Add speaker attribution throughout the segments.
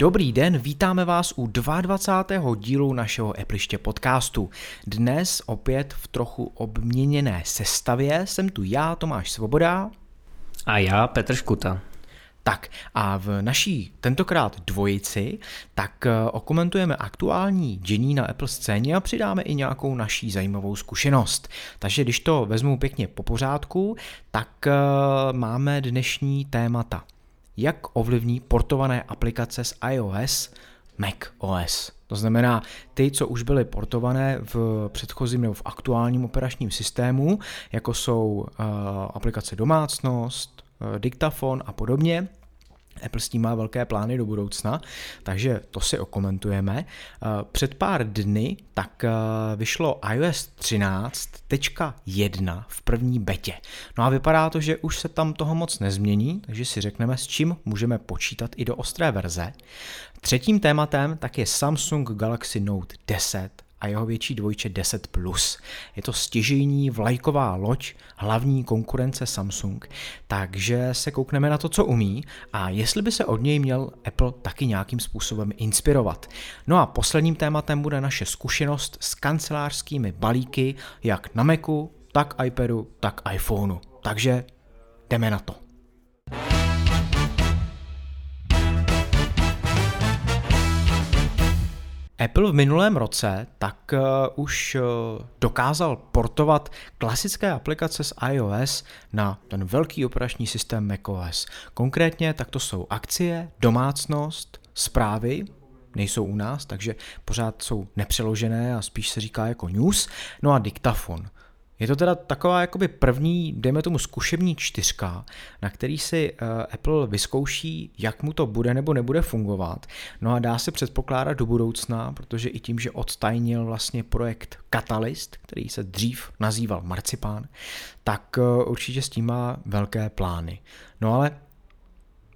Speaker 1: Dobrý den, vítáme vás u 22. dílu našeho Epliště podcastu. Dnes opět v trochu obměněné sestavě jsem tu já, Tomáš Svoboda.
Speaker 2: A já, Petr Škuta.
Speaker 1: Tak a v naší tentokrát dvojici tak eh, okomentujeme aktuální dění na Apple scéně a přidáme i nějakou naší zajímavou zkušenost. Takže když to vezmu pěkně po pořádku, tak eh, máme dnešní témata – jak ovlivní portované aplikace z iOS Mac OS. To znamená ty, co už byly portované v předchozím nebo v aktuálním operačním systému, jako jsou uh, aplikace domácnost, uh, diktafon a podobně, Apple s tím má velké plány do budoucna, takže to si okomentujeme. Eh, před pár dny tak eh, vyšlo iOS 13.1 v první betě. No a vypadá to, že už se tam toho moc nezmění, takže si řekneme, s čím můžeme počítat i do ostré verze. Třetím tématem tak je Samsung Galaxy Note 10 a jeho větší dvojče 10 Plus. Je to stěžejní vlajková loď hlavní konkurence Samsung, takže se koukneme na to, co umí a jestli by se od něj měl Apple taky nějakým způsobem inspirovat. No a posledním tématem bude naše zkušenost s kancelářskými balíky jak na Macu, tak iPadu, tak iPhoneu. Takže jdeme na to. Apple v minulém roce tak uh, už uh, dokázal portovat klasické aplikace z iOS na ten velký operační systém macOS. Konkrétně tak to jsou akcie, domácnost, zprávy, nejsou u nás, takže pořád jsou nepřeložené a spíš se říká jako news, no a diktafon. Je to teda taková jakoby první, dejme tomu zkušební čtyřka, na který si uh, Apple vyzkouší, jak mu to bude nebo nebude fungovat. No a dá se předpokládat do budoucna, protože i tím, že odstajnil vlastně projekt Catalyst, který se dřív nazýval Marcipán, tak uh, určitě s tím má velké plány. No ale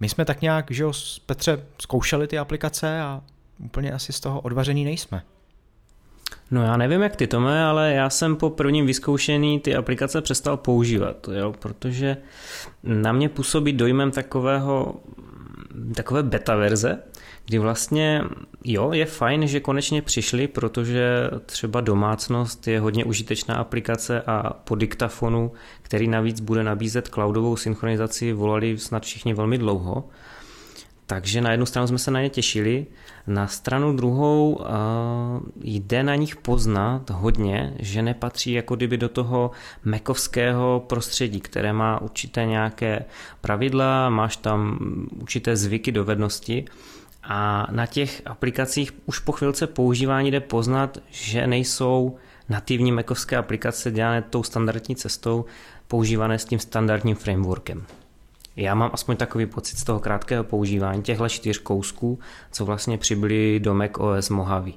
Speaker 1: my jsme tak nějak, že jo, Petře, zkoušeli ty aplikace a úplně asi z toho odvaření nejsme.
Speaker 2: No já nevím jak ty Tome, ale já jsem po prvním vyzkoušení ty aplikace přestal používat, jo, protože na mě působí dojmem takového, takové beta verze, kdy vlastně jo, je fajn, že konečně přišli, protože třeba domácnost je hodně užitečná aplikace a po diktafonu, který navíc bude nabízet cloudovou synchronizaci, volali snad všichni velmi dlouho. Takže na jednu stranu jsme se na ně těšili, na stranu druhou uh, jde na nich poznat hodně, že nepatří jako kdyby do toho mekovského prostředí, které má určité nějaké pravidla, máš tam určité zvyky, dovednosti a na těch aplikacích už po chvilce používání jde poznat, že nejsou nativní mekovské aplikace dělané tou standardní cestou, používané s tím standardním frameworkem. Já mám aspoň takový pocit z toho krátkého používání těchto čtyř kousků, co vlastně přibyly do Mac OS Mojave.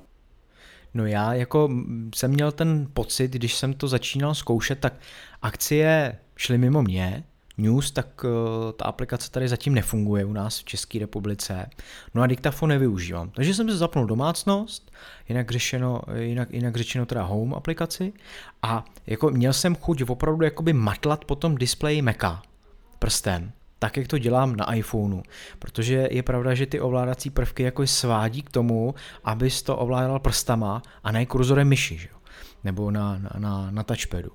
Speaker 1: No já jako jsem měl ten pocit, když jsem to začínal zkoušet, tak akcie šly mimo mě, News, tak uh, ta aplikace tady zatím nefunguje u nás v České republice. No a diktafon nevyužívám. Takže jsem se zapnul domácnost, jinak řešeno, jinak, jinak řečeno teda home aplikaci a jako měl jsem chuť opravdu jakoby matlat po tom displeji Maca prstem tak, jak to dělám na iPhoneu. Protože je pravda, že ty ovládací prvky jako svádí k tomu, abys to ovládal prstama a ne kurzorem myši, že? nebo na, na, na, na touchpadu.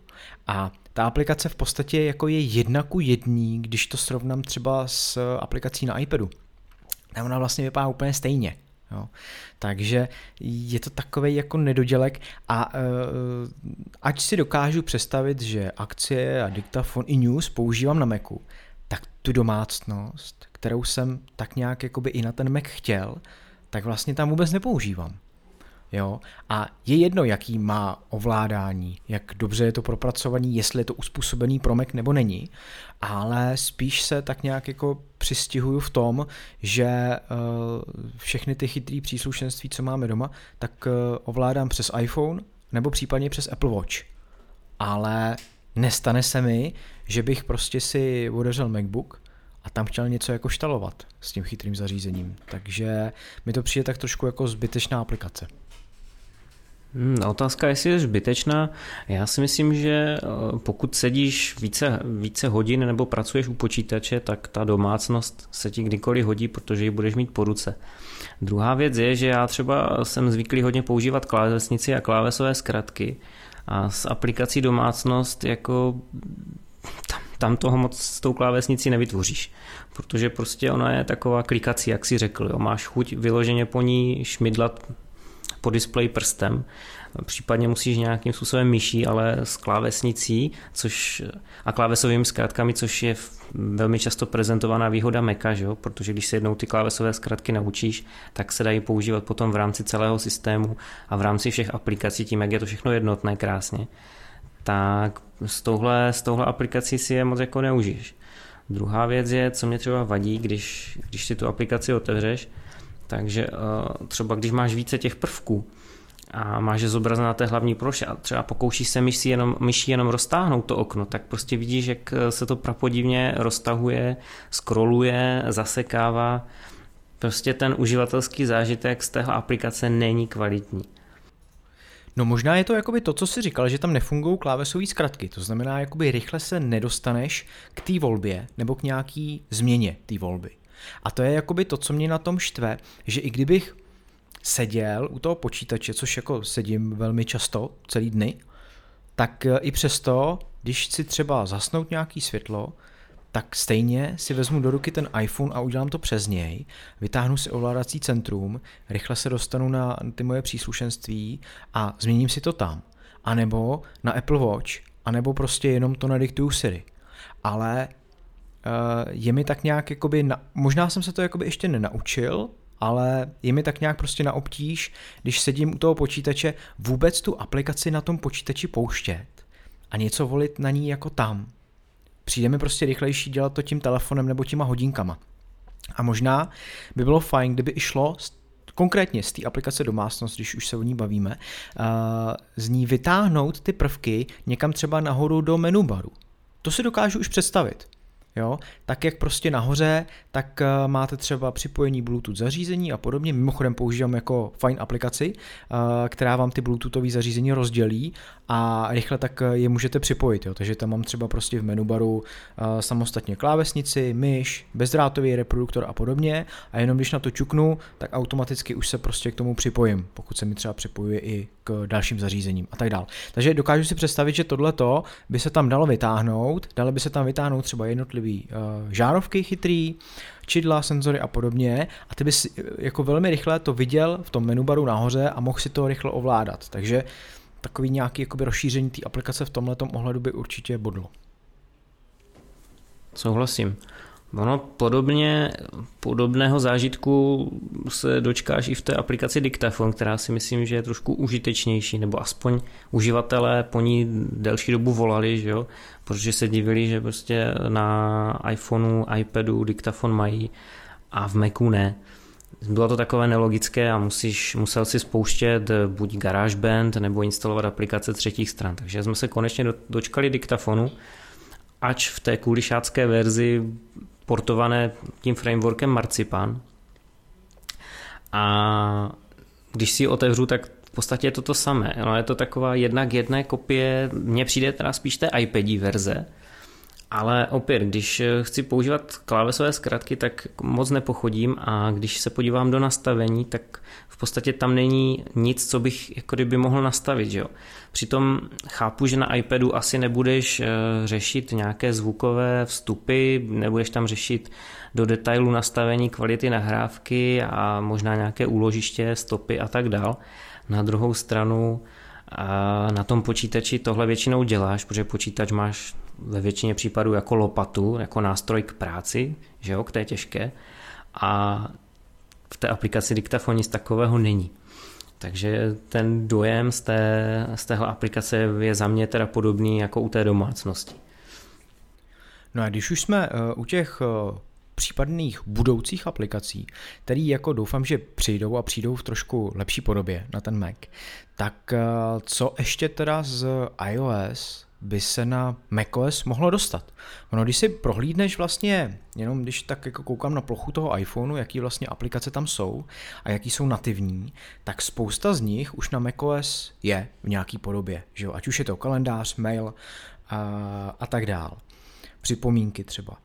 Speaker 1: A ta aplikace v podstatě jako je jedna ku jední, když to srovnám třeba s aplikací na iPadu. Tam ona vlastně vypadá úplně stejně. Jo. Takže je to takový jako nedodělek a uh, ať si dokážu představit, že akcie a diktafon i news používám na Macu, tu domácnost, kterou jsem tak nějak jakoby i na ten Mac chtěl, tak vlastně tam vůbec nepoužívám. Jo? A je jedno, jaký má ovládání, jak dobře je to propracovaný, jestli je to uspůsobený pro Mac nebo není, ale spíš se tak nějak jako přistihuju v tom, že uh, všechny ty chytré příslušenství, co máme doma, tak uh, ovládám přes iPhone nebo případně přes Apple Watch. Ale nestane se mi, že bych prostě si otevřel MacBook a tam chtěl něco jako štalovat s tím chytrým zařízením. Takže mi to přijde tak trošku jako zbytečná aplikace.
Speaker 2: Hmm, otázka, jestli je zbytečná. Já si myslím, že eh, pokud sedíš více, více hodin nebo pracuješ u počítače, tak ta domácnost se ti kdykoliv hodí, protože ji budeš mít po ruce. Druhá věc je, že já třeba jsem zvyklý hodně používat klávesnici a klávesové zkratky a s aplikací domácnost jako tam, tam toho moc s tou klávesnicí nevytvoříš, protože prostě ona je taková klikací, jak si řekl, jo. máš chuť vyloženě po ní šmidlat po displeji prstem. Případně musíš nějakým způsobem myší, ale s klávesnicí což, a klávesovými zkratkami, což je velmi často prezentovaná výhoda Maca, že jo? protože když se jednou ty klávesové zkratky naučíš, tak se dají používat potom v rámci celého systému a v rámci všech aplikací, tím jak je to všechno jednotné krásně, tak s touhle, s touhle aplikací si je moc jako neužiješ. Druhá věc je, co mě třeba vadí, když, když si tu aplikaci otevřeš, takže uh, třeba když máš více těch prvků a máš je zobrazené na té hlavní ploše a třeba pokoušíš se myší jenom, myší jenom roztáhnout to okno, tak prostě vidíš, jak eh, se to prapodivně roztahuje, scrolluje, zasekává. Prostě ten uživatelský zážitek z téhle aplikace není kvalitní.
Speaker 1: No možná je to jakoby to, co jsi říkal, že tam nefungují klávesové zkratky. To znamená, jakoby rychle se nedostaneš k té volbě nebo k nějaký změně té volby. A to je jakoby to, co mě na tom štve, že i kdybych seděl u toho počítače, což jako sedím velmi často, celý dny, tak e, i přesto, když si třeba zasnout nějaký světlo, tak stejně si vezmu do ruky ten iPhone a udělám to přes něj, vytáhnu si ovládací centrum, rychle se dostanu na ty moje příslušenství a změním si to tam. A nebo na Apple Watch, a nebo prostě jenom to nadiktuju Siri. Ale uh, je mi tak nějak, jakoby, možná jsem se to jakoby ještě nenaučil, ale je mi tak nějak prostě na obtíž, když sedím u toho počítače, vůbec tu aplikaci na tom počítači pouštět a něco volit na ní jako tam. Přijde mi prostě rychlejší dělat to tím telefonem nebo těma hodinkama. A možná by bylo fajn, kdyby išlo konkrétně z té aplikace domácnost, když už se o ní bavíme, uh, z ní vytáhnout ty prvky někam třeba nahoru do menu baru. To si dokážu už představit. Jo? Tak jak prostě nahoře, tak uh, máte třeba připojení Bluetooth zařízení a podobně. Mimochodem používám jako fajn aplikaci, uh, která vám ty Bluetoothové zařízení rozdělí a rychle tak je můžete připojit. Jo? Takže tam mám třeba prostě v menu baru uh, samostatně klávesnici, myš, bezdrátový reproduktor a podobně a jenom když na to čuknu, tak automaticky už se prostě k tomu připojím, pokud se mi třeba připojuje i k dalším zařízením a tak dál. Takže dokážu si představit, že tohleto by se tam dalo vytáhnout, dalo by se tam vytáhnout třeba jednotlivý uh, žárovky chytrý, čidla, senzory a podobně a ty bys jako velmi rychle to viděl v tom menu baru nahoře a mohl si to rychle ovládat. Takže takový nějaký jakoby rozšíření té aplikace v tomhle ohledu by určitě bodlo.
Speaker 2: Souhlasím. Ono podobně, podobného zážitku se dočkáš i v té aplikaci Diktafon, která si myslím, že je trošku užitečnější, nebo aspoň uživatelé po ní delší dobu volali, že jo? Protože se divili, že prostě na iPhoneu, iPadu Diktafon mají a v Macu ne. Bylo to takové nelogické a musíš, musel si spouštět buď GarageBand nebo instalovat aplikace třetích stran. Takže jsme se konečně dočkali diktafonu, ač v té kulišácké verzi portované tím frameworkem Marzipan. A když si ji otevřu, tak v podstatě je to to samé. No, je to taková jedna k jedné kopie, mně přijde teda spíš té iPadí verze, ale opět, když chci používat klávesové zkratky, tak moc nepochodím a když se podívám do nastavení, tak v podstatě tam není nic, co bych jako kdyby mohl nastavit. Že jo? Přitom chápu, že na iPadu asi nebudeš eh, řešit nějaké zvukové vstupy, nebudeš tam řešit do detailu nastavení kvality nahrávky a možná nějaké úložiště, stopy a tak dál. Na druhou stranu a na tom počítači tohle většinou děláš, protože počítač máš ve většině případů jako lopatu, jako nástroj k práci, že jo, k té těžké. A v té aplikaci diktafon nic takového není. Takže ten dojem z, té, z téhle aplikace je za mě teda podobný jako u té domácnosti.
Speaker 1: No a když už jsme uh, u těch uh, případných budoucích aplikací, které jako doufám, že přijdou a přijdou v trošku lepší podobě na ten Mac, tak uh, co ještě teda z iOS by se na macOS mohlo dostat. No, když si prohlídneš vlastně, jenom když tak jako koukám na plochu toho iPhoneu, jaký vlastně aplikace tam jsou a jaký jsou nativní, tak spousta z nich už na macOS je v nějaký podobě, že jo? ať už je to kalendář, mail a, a tak dál. Připomínky třeba.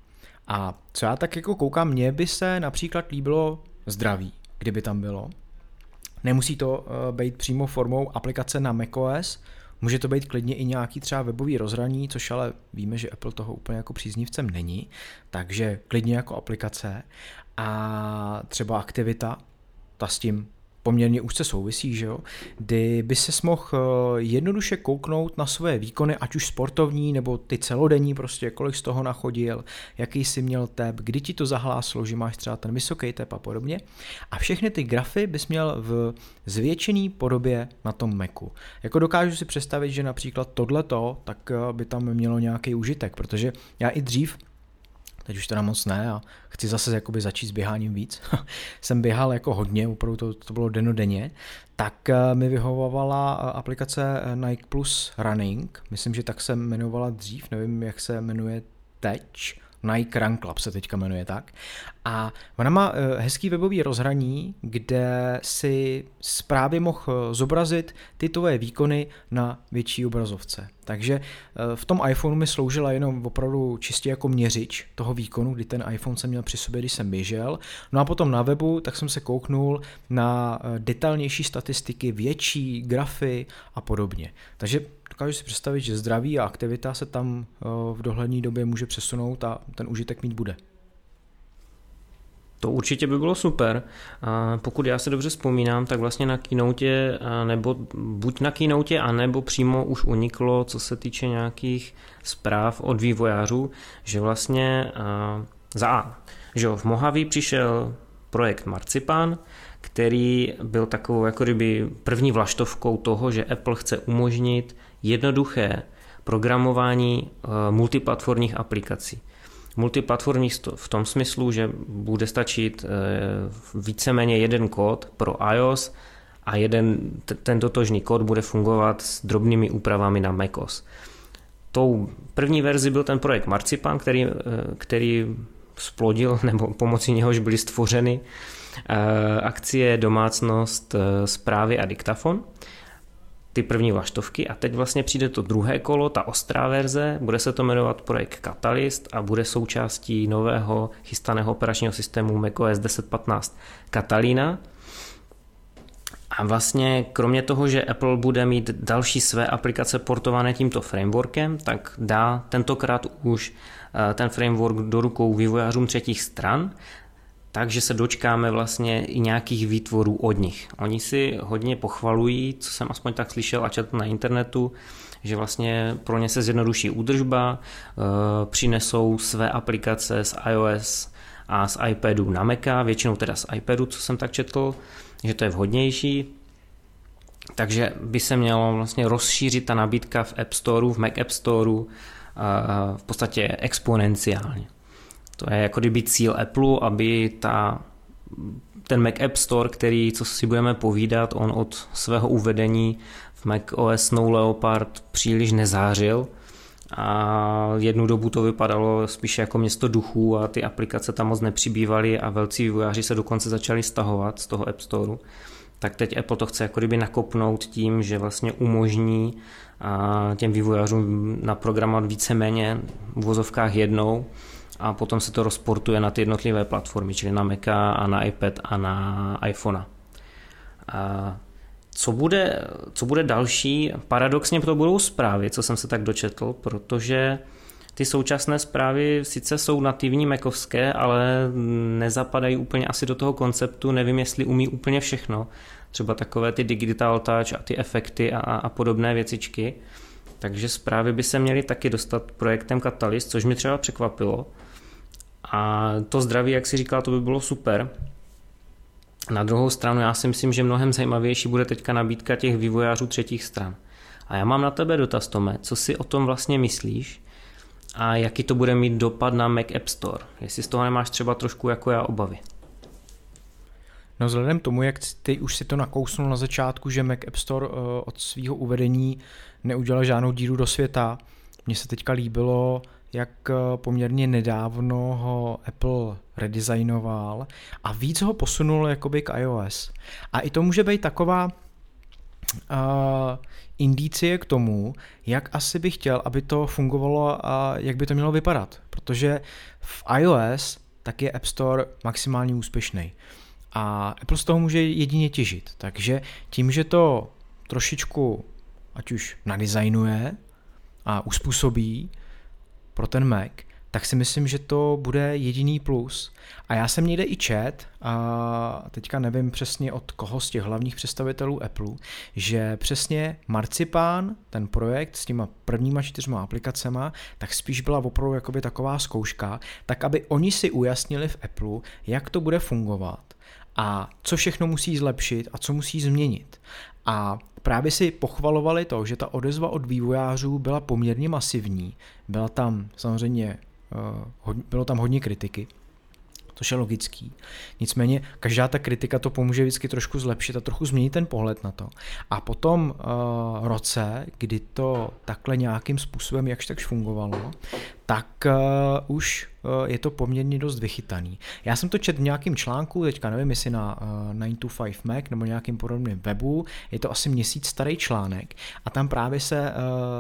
Speaker 1: A co já tak jako koukám, mně by se například líbilo zdraví, kdyby tam bylo. Nemusí to uh, být přímo formou aplikace na macOS, Může to být klidně i nějaký třeba webový rozhraní, což ale víme, že Apple toho úplně jako příznivcem není, takže klidně jako aplikace a třeba aktivita, ta s tím poměrně úzce souvisí, že jo, kdy by se mohl eh, jednoduše kouknout na své výkony, ať už sportovní nebo ty celodenní, prostě kolik z toho nachodil, jaký jsi měl tep, kdy ti to zahláslo, že máš třeba ten vysoký tep a podobně. A všechny ty grafy bys měl v zvětšený podobě na tom Macu. Jako dokážu si představit, že například tohleto, tak eh, by tam mělo nějaký užitek, protože já i dřív teď už teda moc ne a chci zase jakoby začít s běháním víc. jsem běhal jako hodně, opravdu to, to bylo denodenně, tak eh, mi vyhovovala eh, aplikace eh, Nike Plus Running, myslím, že tak se jmenovala dřív, nevím, jak se jmenuje teď, Nike Run Club se teďka jmenuje tak. A ona má eh, hezký webový rozhraní, kde si právě mohl eh, zobrazit ty tvoje výkony na větší obrazovce. Takže eh, v tom iPhoneu mi sloužila jenom opravdu čistě jako měřič toho výkonu, kdy ten iPhone jsem měl při sobě, když jsem běžel. No a potom na webu, tak jsem se kouknul na detailnější statistiky, větší grafy a podobně. Takže dokážu si představit, že zdraví a aktivita se tam v dohledné době může přesunout a ten užitek mít bude.
Speaker 2: To určitě by bylo super. A pokud já se dobře vzpomínám, tak vlastně na keynote, nebo buď na keynote, anebo přímo už uniklo, co se týče nějakých zpráv od vývojářů, že vlastně za A, že v Mojave přišel projekt Marcipan, který byl takovou jako kdyby první vlaštovkou toho, že Apple chce umožnit jednoduché programování multiplatformních aplikací multiplatformní v tom smyslu, že bude stačit eh, víceméně jeden kód pro iOS a jeden, ten totožný kód bude fungovat s drobnými úpravami na macOS. Tou první verzi byl ten projekt Marcipan, který, eh, který splodil, nebo pomocí něhož byly stvořeny eh, akcie Domácnost, zprávy a diktafon ty první vlaštovky. A teď vlastně přijde to druhé kolo, ta ostrá verze, bude se to jmenovat projekt Catalyst a bude součástí nového chystaného operačního systému macOS 10.15 Catalina. A vlastně kromě toho, že Apple bude mít další své aplikace portované tímto frameworkem, tak dá tentokrát už eh, ten framework do rukou vývojářům třetích stran takže se dočkáme vlastně i nějakých výtvorů od nich. Oni si hodně pochvalují, co jsem aspoň tak slyšel a četl na internetu, že vlastně pro ně se zjednoduší údržba, eh, přinesou své aplikace z iOS a z iPadu na Maca, většinou teda z iPadu, co jsem tak četl, že to je vhodnější. Takže by se mělo vlastně rozšířit ta nabídka v App Storeu, v Mac App Storeu v podstatě exponenciálně. To je jako kdyby cíl Apple, aby ta, ten Mac App Store, který, co si budeme povídat, on od svého uvedení v Mac OS Snow Leopard příliš nezářil. A jednu dobu to vypadalo spíše jako město duchů a ty aplikace tam moc nepřibývaly a velcí vývojáři se dokonce začali stahovat z toho App Storeu tak teď Apple to chce jako kdyby nakopnout tím, že vlastně umožní těm vývojářům naprogramovat víceméně v vozovkách jednou a potom se to rozportuje na ty jednotlivé platformy, čili na Maca a na iPad a na iPhone. A co bude, co bude další? Paradoxně to budou zprávy, co jsem se tak dočetl, protože ty současné zprávy sice jsou nativní mekovské, ale nezapadají úplně asi do toho konceptu, nevím, jestli umí úplně všechno. Třeba takové ty digital touch a ty efekty a, a podobné věcičky. Takže zprávy by se měly taky dostat projektem Catalyst, což mi třeba překvapilo. A to zdraví, jak si říkal, to by bylo super. Na druhou stranu já si myslím, že mnohem zajímavější bude teďka nabídka těch vývojářů třetích stran. A já mám na tebe dotaz, Tome, co si o tom vlastně myslíš a jaký to bude mít dopad na Mac App Store? Jestli z toho nemáš třeba trošku jako já obavy.
Speaker 1: No vzhledem tomu, jak ty už si to nakousnul na začátku, že Mac App Store eh, od svého uvedení neudělal žádnou díru do světa, mně se teďka líbilo, jak eh, poměrně nedávno ho Apple redesignoval a víc ho posunul jakoby k iOS. A i to může být taková uh, indicie k tomu, jak asi bych chtěl, aby to fungovalo a jak by to mělo vypadat. Protože v iOS tak je App Store maximálně úspěšný. A Apple z toho může jedině těžit. Takže tím, že to trošičku ať už nadizajnuje a uspůsobí pro ten Mac, tak si myslím, že to bude jediný plus. A já jsem někde i čet, a teďka nevím přesně od koho z těch hlavních představitelů Apple, že přesně Marcipán, ten projekt s těma prvníma čtyřma aplikacema, tak spíš byla opravdu jakoby taková zkouška, tak aby oni si ujasnili v Apple, jak to bude fungovat a co všechno musí zlepšit a co musí změnit. A právě si pochvalovali to, že ta odezva od vývojářů byla poměrně masivní. Byla tam samozřejmě, eh, bylo tam hodně kritiky, což je logický. Nicméně každá ta kritika to pomůže vždycky trošku zlepšit a trochu změnit ten pohled na to. A po tom uh, roce, kdy to takhle nějakým způsobem jakž takž fungovalo, tak uh, už uh, je to poměrně dost vychytaný. Já jsem to četl v nějakém článku, teďka nevím, jestli na uh, 925 Mac nebo nějakým podobným webu, je to asi měsíc starý článek a tam právě se uh,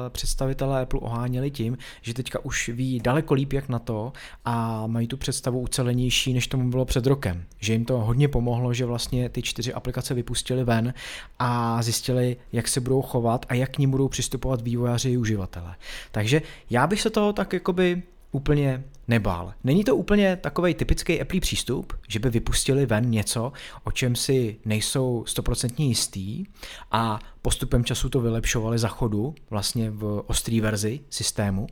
Speaker 1: představitelé Apple oháněli tím, že teďka už ví daleko líp jak na to a mají tu představu ucelenější, než tomu bylo před rokem. Že jim to hodně pomohlo, že vlastně ty čtyři aplikace vypustili ven a zjistili, jak se budou chovat a jak k ním budou přistupovat vývojáři i uživatelé. Takže já bych se toho tak jako jakoby úplně nebál. Není to úplně takový typický Apple přístup, že by vypustili ven něco, o čem si nejsou stoprocentně jistý a postupem času to vylepšovali za chodu, vlastně v ostrý verzi systému,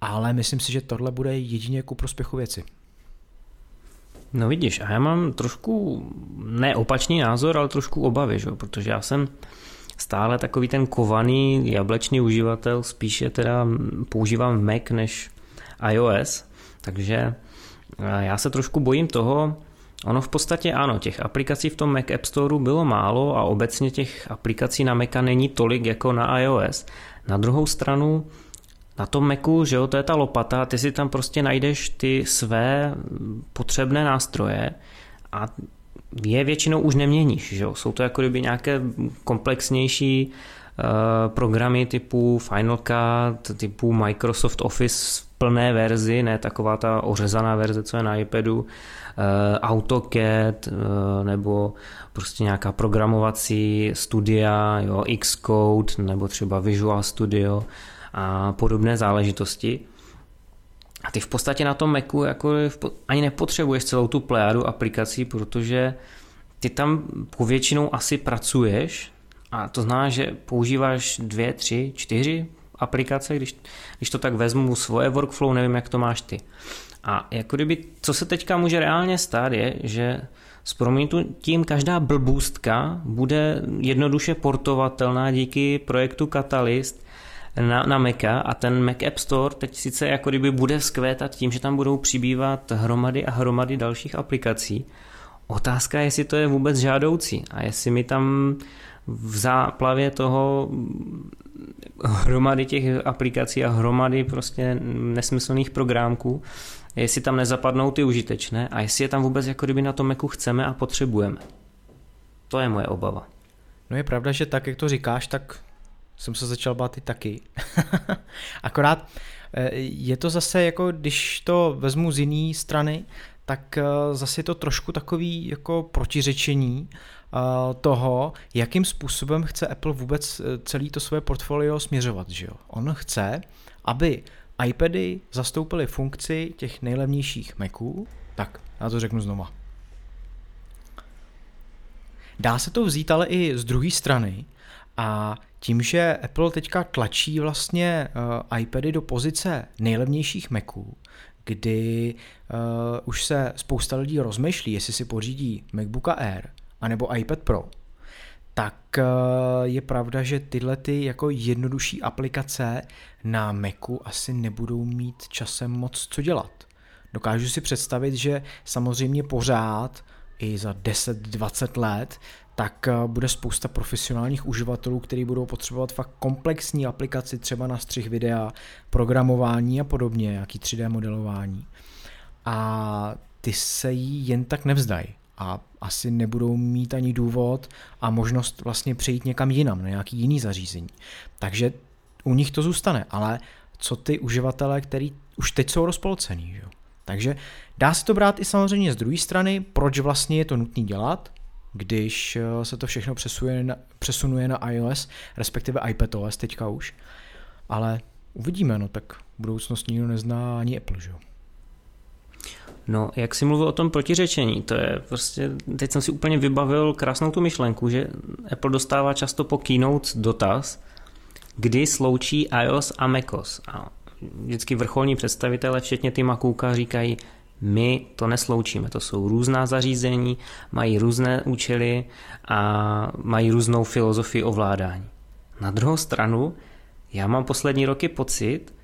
Speaker 1: ale myslím si, že tohle bude jedině ku prospěchu věci.
Speaker 2: No vidíš, a já mám trošku neopačný názor, ale trošku obavy, že? protože já jsem stále takový ten kovaný jablečný uživatel, spíše teda používám Mac než iOS, takže eh, já se trošku bojím toho, Ono v podstatě ano, těch aplikací v tom Mac App Store bylo málo a obecně těch aplikací na Maca není tolik jako na iOS. Na druhou stranu, na tom Macu, že jo, to je ta lopata, ty si tam prostě najdeš ty své potřebné nástroje a je většinou už neměníš, že? Jsou to jako kdyby nějaké komplexnější uh, programy typu Final Cut, typu Microsoft Office v plné verzi, ne taková ta ořezaná verze, co je na iPadu, uh, AutoCAD uh, nebo prostě nějaká programovací studia, jo, Xcode nebo třeba Visual Studio a podobné záležitosti. A ty v podstatě na tom Macu jako ani nepotřebuješ celou tu plejádu aplikací, protože ty tam povětšinou asi pracuješ a to znamená, že používáš dvě, tři, čtyři aplikace, když, když to tak vezmu svoje workflow, nevím, jak to máš ty. A jako kdyby, co se teďka může reálně stát, je, že s proměnutím každá blbůstka bude jednoduše portovatelná díky projektu Catalyst na, na Maca a ten Mac App Store teď sice jako kdyby bude vzkvétat tím, že tam budou přibývat hromady a hromady dalších aplikací. Otázka je, jestli to je vůbec žádoucí a jestli mi tam v záplavě toho hromady těch aplikací a hromady prostě nesmyslných programků, jestli tam nezapadnou ty užitečné a jestli je tam vůbec jako kdyby na tom Macu chceme a potřebujeme. To je moje obava.
Speaker 1: No je pravda, že tak, jak to říkáš, tak jsem se začal bát i taky. Akorát eh, je to zase jako, když to vezmu z jiné strany, tak eh, zase je to trošku takový jako protiřečení eh, toho, jakým způsobem chce Apple vůbec celý to své portfolio směřovat. Že jo? On chce, aby iPady zastoupily funkci těch nejlevnějších Maců, tak já to řeknu znova. Dá se to vzít ale i z druhé strany a tím, že Apple teďka tlačí vlastně uh, iPady do pozice nejlevnějších Maců, kdy uh, už se spousta lidí rozmýšlí, jestli si pořídí MacBooka Air anebo iPad Pro, tak uh, je pravda, že tyhle ty jako jednodušší aplikace na Macu asi nebudou mít časem moc co dělat. Dokážu si představit, že samozřejmě pořád i za 10-20 let, tak eh, bude spousta profesionálních uživatelů, kteří budou potřebovat fakt komplexní aplikaci třeba na střih videa, programování a podobně, jaký 3D modelování. A ty se jí jen tak nevzdají a asi nebudou mít ani důvod a možnost vlastně přejít někam jinam, na nějaký jiný zařízení. Takže u nich to zůstane, ale co ty uživatelé, který už teď jsou rozpolcený. Že? Takže dá se to brát i samozřejmě z druhé strany, proč vlastně je to nutné dělat, když eh, se to všechno přesuje na, přesunuje na iOS, respektive iPadOS teďka už. Ale uvidíme, no tak budoucnost nikdo nezná ani Apple, že?
Speaker 2: No, jak jsi mluvil o tom protiřečení, to je prostě, teď jsem si úplně vybavil krásnou tu myšlenku, že Apple dostává často po keynote dotaz, kdy sloučí iOS a macOS. A vždycky vrcholní představitelé, včetně Tima Cooka, říkají, my to nesloučíme, to jsou různá zařízení, mají různé účely a mají různou filozofii ovládání. Na druhou stranu, já mám poslední roky pocit,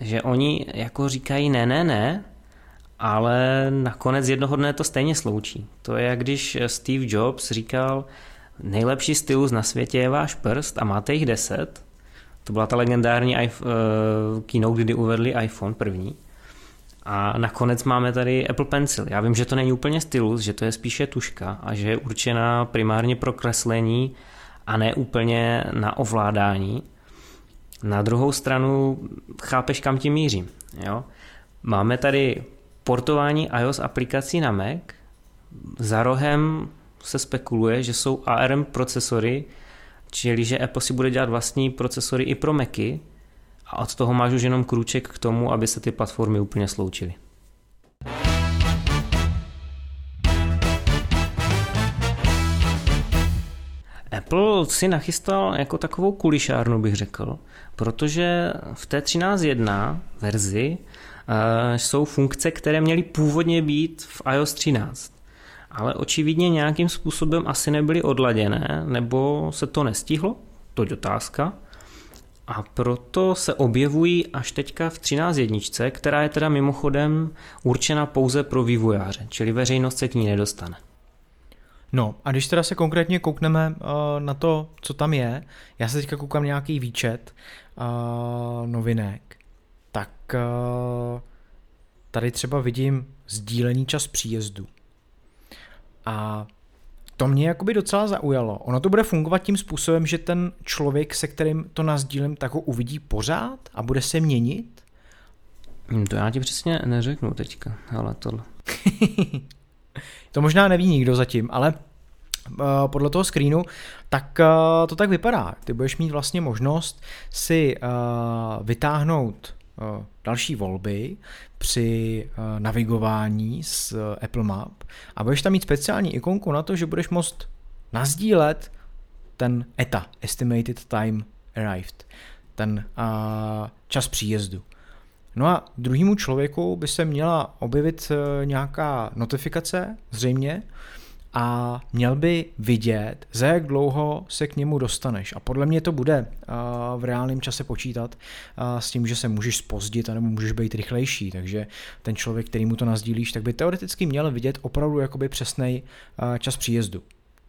Speaker 2: že oni jako říkají ne, ne, ne, ale nakonec jednoho dne to stejně sloučí. To je jak když Steve Jobs říkal, nejlepší stylus na světě je váš prst a máte jich deset. To byla ta legendární iPhone, uh, keynote, kdy uvedli iPhone první. A nakonec máme tady Apple Pencil. Já vím, že to není úplně stylus, že to je spíše tuška a že je určená primárně pro kreslení a ne úplně na ovládání. Na druhou stranu chápeš, kam tím mířím. Jo? Máme tady portování iOS aplikací na Mac. Za rohem se spekuluje, že jsou ARM procesory, čili že Apple si bude dělat vlastní procesory i pro Macy, a od toho máš už jenom krůček k tomu, aby se ty platformy úplně sloučily. Apple si nachystal jako takovou kulišárnu, bych řekl, protože v té 13.1 verzi uh, jsou funkce, které měly původně být v iOS 13. Ale očividně nějakým způsobem asi nebyly odladěné, nebo se to nestihlo, to je otázka. A proto se objevují až teďka v 13 jedničce, která je teda mimochodem určena pouze pro vývojáře, čili veřejnost se k ní nedostane.
Speaker 1: No a když teda se konkrétně koukneme uh, na to, co tam je, já se teďka koukám nějaký výčet uh, novinek, tak uh, tady třeba vidím sdílený čas příjezdu. A to mě jakoby docela zaujalo. Ono to bude fungovat tím způsobem, že ten člověk, se kterým to nazdílím, tak ho uvidí pořád a bude se měnit?
Speaker 2: Hmm, to já ti přesně neřeknu teďka, ale tohle.
Speaker 1: to možná neví nikdo zatím, ale uh, podle toho screenu, tak uh, to tak vypadá. Ty budeš mít vlastně možnost si uh, vytáhnout další volby, při uh, navigování s uh, Apple Map a budeš tam mít speciální ikonku na to, že budeš moct nazdílet ten ETA, Estimated Time Arrived, ten uh, čas příjezdu. No a druhému člověku by se měla objevit nějaká notifikace, zřejmě, a měl by vidět, za jak dlouho se k němu dostaneš. A podle mě to bude v reálném čase počítat s tím, že se můžeš spozdit anebo můžeš být rychlejší. Takže ten člověk, který mu to nazdílíš, tak by teoreticky měl vidět opravdu jakoby přesný čas příjezdu.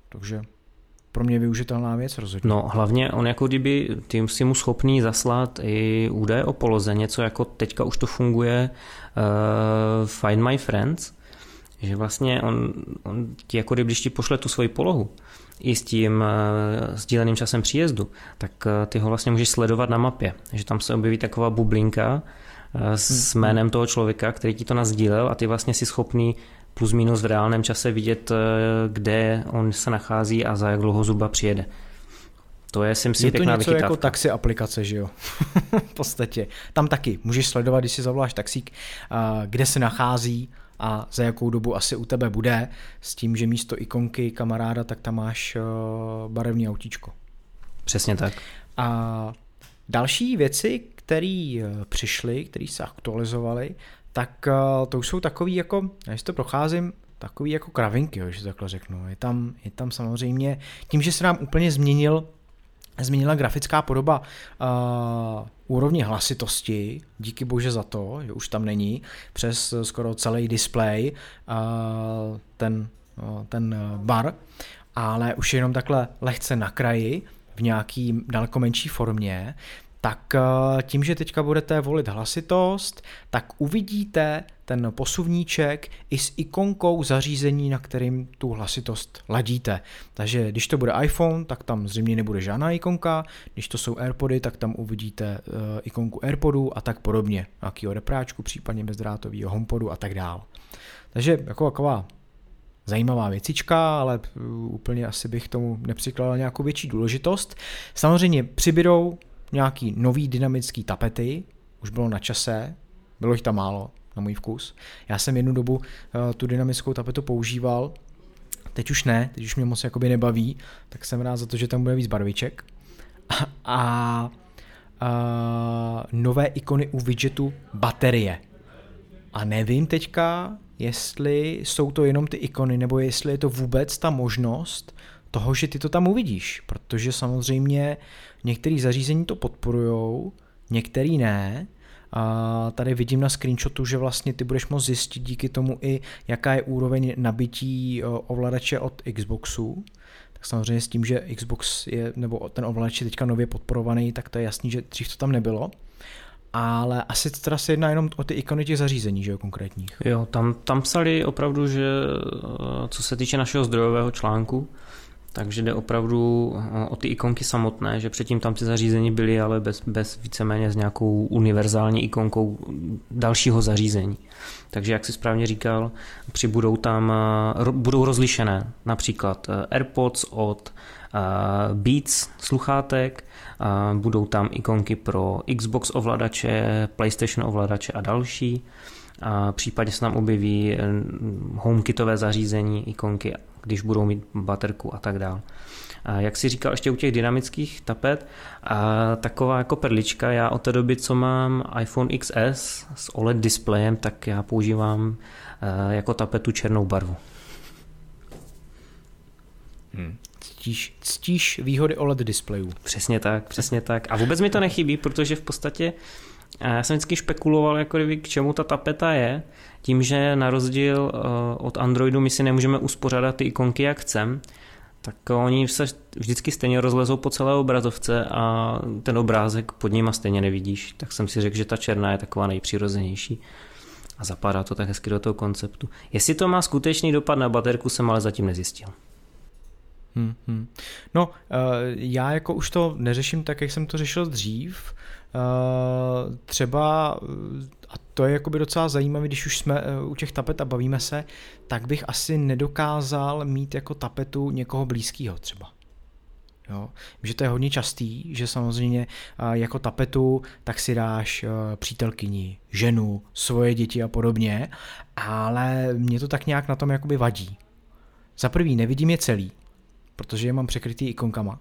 Speaker 1: Takže pro mě využitelná věc rozhodně.
Speaker 2: No hlavně on jako kdyby tím si mu schopný zaslat i údaje o poloze, něco jako teďka už to funguje uh, Find My Friends, že vlastně on, on ti jako když ti pošle tu svoji polohu i s tím uh, sdíleným časem příjezdu, tak uh, ty ho vlastně můžeš sledovat na mapě. Že tam se objeví taková bublinka uh, s hmm. jménem toho člověka, který ti to nazdílel a ty vlastně si schopný plus minus v reálném čase vidět, kde on se nachází a za jak dlouho zuba přijede. To je si myslím
Speaker 1: je to něco vychytávka. jako taxi aplikace, že jo? v podstatě. Tam taky můžeš sledovat, když si zavoláš taxík, kde se nachází, a za jakou dobu asi u tebe bude, s tím, že místo ikonky kamaráda, tak tam máš eh, barevný autíčko.
Speaker 2: Přesně tak.
Speaker 1: A další věci, které eh, přišly, které se aktualizovaly, tak eh, to už jsou takový jako, já si to procházím, takový jako kravinky, jo, že takhle řeknu. Je tam, je tam samozřejmě, tím, že se nám úplně změnil změnila grafická podoba uh, úrovně hlasitosti, díky bože za to, že už tam není, přes skoro celý display uh, ten ten bar, ale už jenom takhle lehce na kraji, v nějaký daleko menší formě, tak eh, tím, že teďka budete volit hlasitost, tak uvidíte ten posuvníček i s ikonkou zařízení, na kterým tu hlasitost ladíte. Takže když to bude iPhone, tak tam zřejmě nebude žádná ikonka, když to jsou AirPody, tak tam uvidíte uh, ikonku AirPodu a tak podobně, nějakýho repráčku, případně bezdrátového HomePodu a tak dál. Takže jako taková zajímavá věcička, ale eh, úplně asi bych tomu nepřikládal nějakou větší důležitost. Samozřejmě přibydou nějaký nový dynamický tapety, už bylo na čase, bylo jich tam málo, na můj vkus. Já jsem jednu dobu uh, tu dynamickou tapetu používal, teď už ne, teď už mě moc jakoby nebaví, tak jsem rád za to, že tam bude víc barviček. A, a, a nové ikony u widgetu baterie. A nevím teďka, jestli jsou to jenom ty ikony, nebo jestli je to vůbec ta možnost toho, že ty to tam uvidíš, protože samozřejmě některé zařízení to podporujou, některý ne. A tady vidím na screenshotu, že vlastně ty budeš moct zjistit díky tomu i, jaká je úroveň nabití ovladače od Xboxu. Tak samozřejmě s tím, že Xbox je, nebo ten ovladač je teďka nově podporovaný, tak to je jasný, že dřív to tam nebylo ale asi teda se jedná jenom o ty ikony těch zařízení, že jo, konkrétních.
Speaker 2: Jo, tam, tam psali opravdu, že co se týče našeho zdrojového článku, takže jde opravdu eh, o ty ikonky samotné, že předtím tam ty zařízení byly, ale bez, bez víceméně s nějakou univerzální ikonkou dalšího zařízení. Takže jak si správně říkal, přibudou tam, eh, budou rozlišené například eh, AirPods od Beats sluchátek, budou tam ikonky pro Xbox ovladače, PlayStation ovladače a další. A případně se tam objeví HomeKitové zařízení, ikonky když budou mít baterku a tak dále. A jak si říkal ještě u těch dynamických tapet, a taková jako perlička, já od té doby, co mám iPhone XS s OLED displejem, tak já používám eh, jako tapetu černou barvu.
Speaker 1: Hmm. Ctíš, ctíš výhody OLED displejů.
Speaker 2: Přesně tak, přesně tak. A vůbec mi to nechybí, protože v podstatě já jsem vždycky špekuloval, jako kdyby, k čemu ta tapeta je, tím, že na rozdíl eh, od Androidu my si nemůžeme uspořádat ty ikonky, jak chcem, tak oni se vždycky stejně rozlezou po celé obrazovce a ten obrázek pod nima stejně nevidíš. Tak jsem si řekl, že ta černá je taková nejpřirozenější a zapadá to tak hezky do toho konceptu. Jestli to má skutečný dopad na baterku, jsem ale zatím nezjistil.
Speaker 1: Hmm, hmm. No, uh, já jako už to neřeším tak, jak jsem to řešil dřív. Uh, třeba, a to je jakoby docela zajímavé, když už jsme uh, u těch tapet a bavíme se, tak bych asi nedokázal mít jako tapetu někoho blízkého třeba. Jo. Že to je hodně častý, že samozřejmě jako tapetu tak si dáš přítelkyni, ženu, svoje děti a podobně, ale mě to tak nějak na tom jakoby vadí. Za prvý nevidím je celý, protože je mám překrytý ikonkama.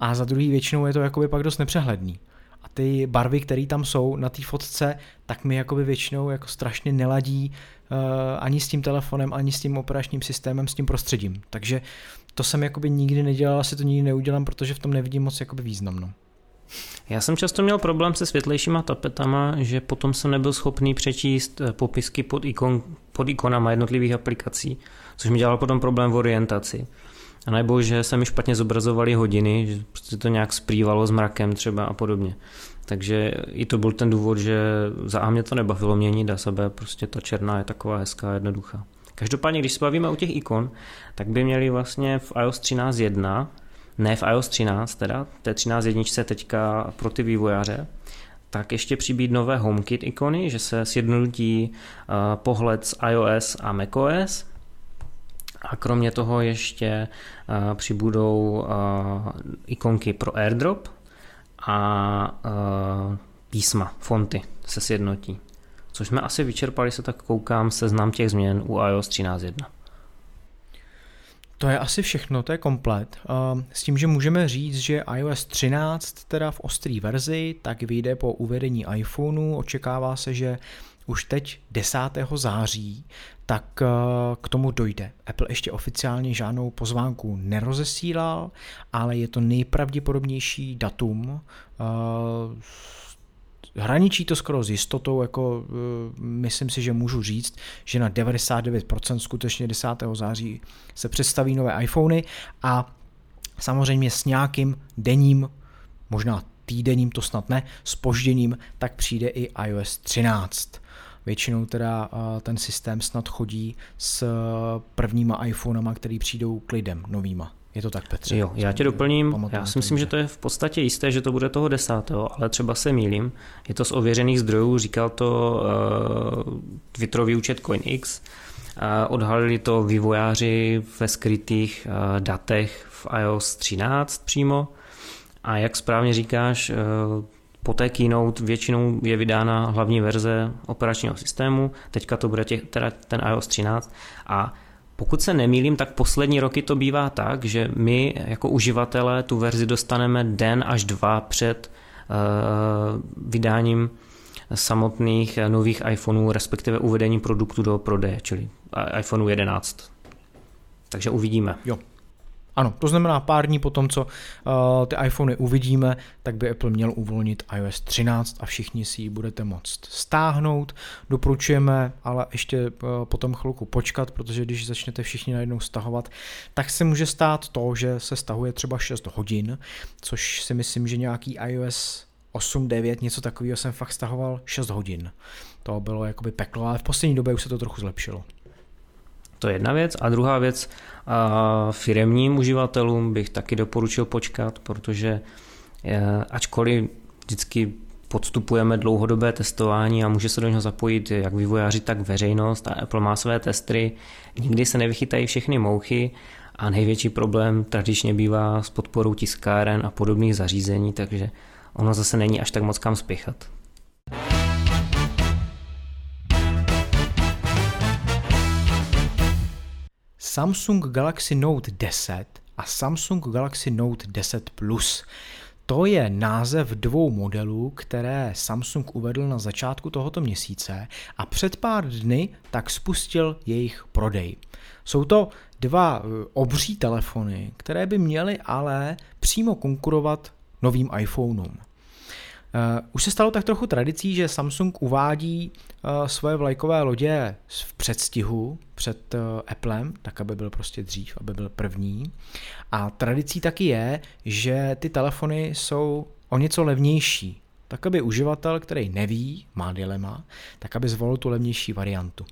Speaker 1: A za druhý většinou je to jakoby pak dost nepřehledný. A ty barvy, které tam jsou na té fotce, tak mi jakoby většinou jako strašně neladí uh, ani s tím telefonem, ani s tím operačním systémem, s tím prostředím. Takže to jsem jakoby nikdy nedělal, asi to nikdy neudělám, protože v tom nevidím moc jakoby významno.
Speaker 2: Já jsem často měl problém se světlejšíma tapetama, že potom jsem nebyl schopný přečíst eh, popisky pod, ikon, pod ikonama jednotlivých aplikací, což mi dělalo potom problém v orientaci. A nebo že se mi špatně zobrazovaly hodiny, že prostě to nějak splývalo s mrakem třeba a podobně. Takže i to byl ten důvod, že za A mě to nebavilo měnit a sebe, prostě ta černá je taková hezká, jednoduchá. Každopádně, když se bavíme o těch ikon, tak by měli vlastně v iOS 13.1, ne v iOS 13 teda, té 13 jedničce teďka pro ty vývojáře, tak ještě přibít nové HomeKit ikony, že se sjednotí uh, pohled z iOS a macOS, a kromě toho ještě uh, přibudou uh, ikonky pro airdrop a uh, písma, fonty se sjednotí. Což jsme asi vyčerpali, se tak koukám, seznam těch změn u iOS 13.1.
Speaker 1: To je asi všechno, to je komplet. S tím, že můžeme říct, že iOS 13, teda v ostrý verzi, tak vyjde po uvedení iPhoneu. Očekává se, že už teď 10. září, tak eh, k tomu dojde. Apple ještě oficiálně žádnou pozvánku nerozesílal, ale je to nejpravděpodobnější datum, eh, hraničí to skoro s jistotou, jako myslím si, že můžu říct, že na 99% skutečně 10. září se představí nové iPhony a samozřejmě s nějakým denním, možná týdenním, to snad ne, spožděním, tak přijde i iOS 13. Většinou teda ten systém snad chodí s prvníma iPhonema, který přijdou k lidem novýma. Je to tak, Petře?
Speaker 2: Jo, já tě doplním. Já si myslím, že to je v podstatě jisté, že to bude toho desátého, ale třeba se mýlím. Je to z ověřených zdrojů, říkal to uh, Twitterový účet CoinX. Uh, odhalili to vývojáři ve skrytých uh, datech v iOS 13 přímo. A jak správně říkáš, uh, po té keynote většinou je vydána hlavní verze operačního systému, teďka to bude těch, teda ten iOS 13 a pokud se nemýlím, tak poslední roky to bývá tak, že my jako uživatelé tu verzi dostaneme den až dva před uh, vydáním samotných nových iPhoneů, respektive uvedení produktu do prodeje, čili iPhoneu 11. Takže uvidíme.
Speaker 1: Jo, ano, to znamená pár dní po tom, co uh, ty iPhony uvidíme, tak by Apple měl uvolnit iOS 13 a všichni si ji budete moct stáhnout. Doporučujeme ale ještě uh, potom chvilku počkat, protože když začnete všichni najednou stahovat, tak se může stát to, že se stahuje třeba 6 hodin, což si myslím, že nějaký iOS 8, 9, něco takového jsem fakt stahoval 6 hodin. To bylo jakoby peklo, ale v poslední době už se to trochu zlepšilo.
Speaker 2: To je jedna věc. A druhá věc, a firemním uživatelům bych taky doporučil počkat, protože eh, ačkoliv vždycky podstupujeme dlouhodobé testování a může se do něho zapojit jak vývojáři, tak veřejnost a Apple má své testry, nikdy se nevychytají všechny mouchy a největší problém tradičně bývá s podporou tiskáren a podobných zařízení, takže ono zase není až tak moc kam spěchat.
Speaker 1: Samsung Galaxy Note 10 a Samsung Galaxy Note 10 Plus. To je název dvou modelů, které Samsung uvedl na začátku tohoto měsíce a před pár dny tak spustil jejich prodej. Jsou to dva eh, obří telefony, které by měly ale přímo konkurovat novým iPhoneům. Uh, už se stalo tak trochu tradicí, že Samsung uvádí uh, svoje vlajkové lodě v předstihu před uh, Applem, tak aby byl prostě dřív, aby byl první. A tradicí taky je, že ty telefony jsou o něco levnější, tak aby uživatel, který neví, má dilema, tak aby zvolil tu levnější variantu.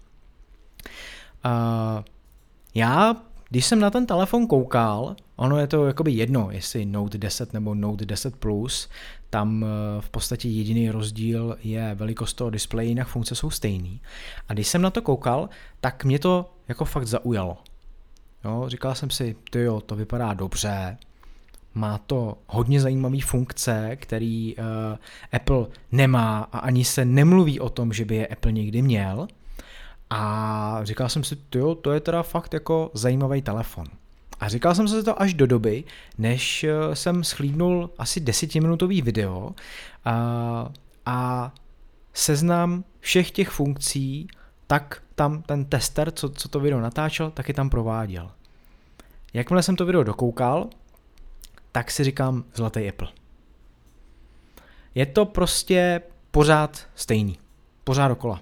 Speaker 1: Já, když jsem na ten telefon koukal, ono je to jakoby jedno, jestli Note 10 nebo Note 10 Plus, tam eh, v podstatě jediný rozdíl je velikost toho displeje, jinak funkce jsou stejný. A když jsem na to koukal, tak mě to jako fakt zaujalo. Jo, říkal jsem si, ty jo, to vypadá dobře, má to hodně zajímavé funkce, který uh, Apple nemá a ani se nemluví o tom, že by je Apple někdy měl. A říkal jsem si, jo, to je teda fakt jako zajímavý telefon. A říkal jsem se to až do doby, než eh, jsem schlídnul asi desetiminutový video a, a seznam všech těch funkcí, tak tam ten tester, co, co to video natáčel, taky tam prováděl. Jakmile jsem to video dokoukal, tak si říkám zlatý Apple. Je to prostě pořád stejný. Pořád dokola.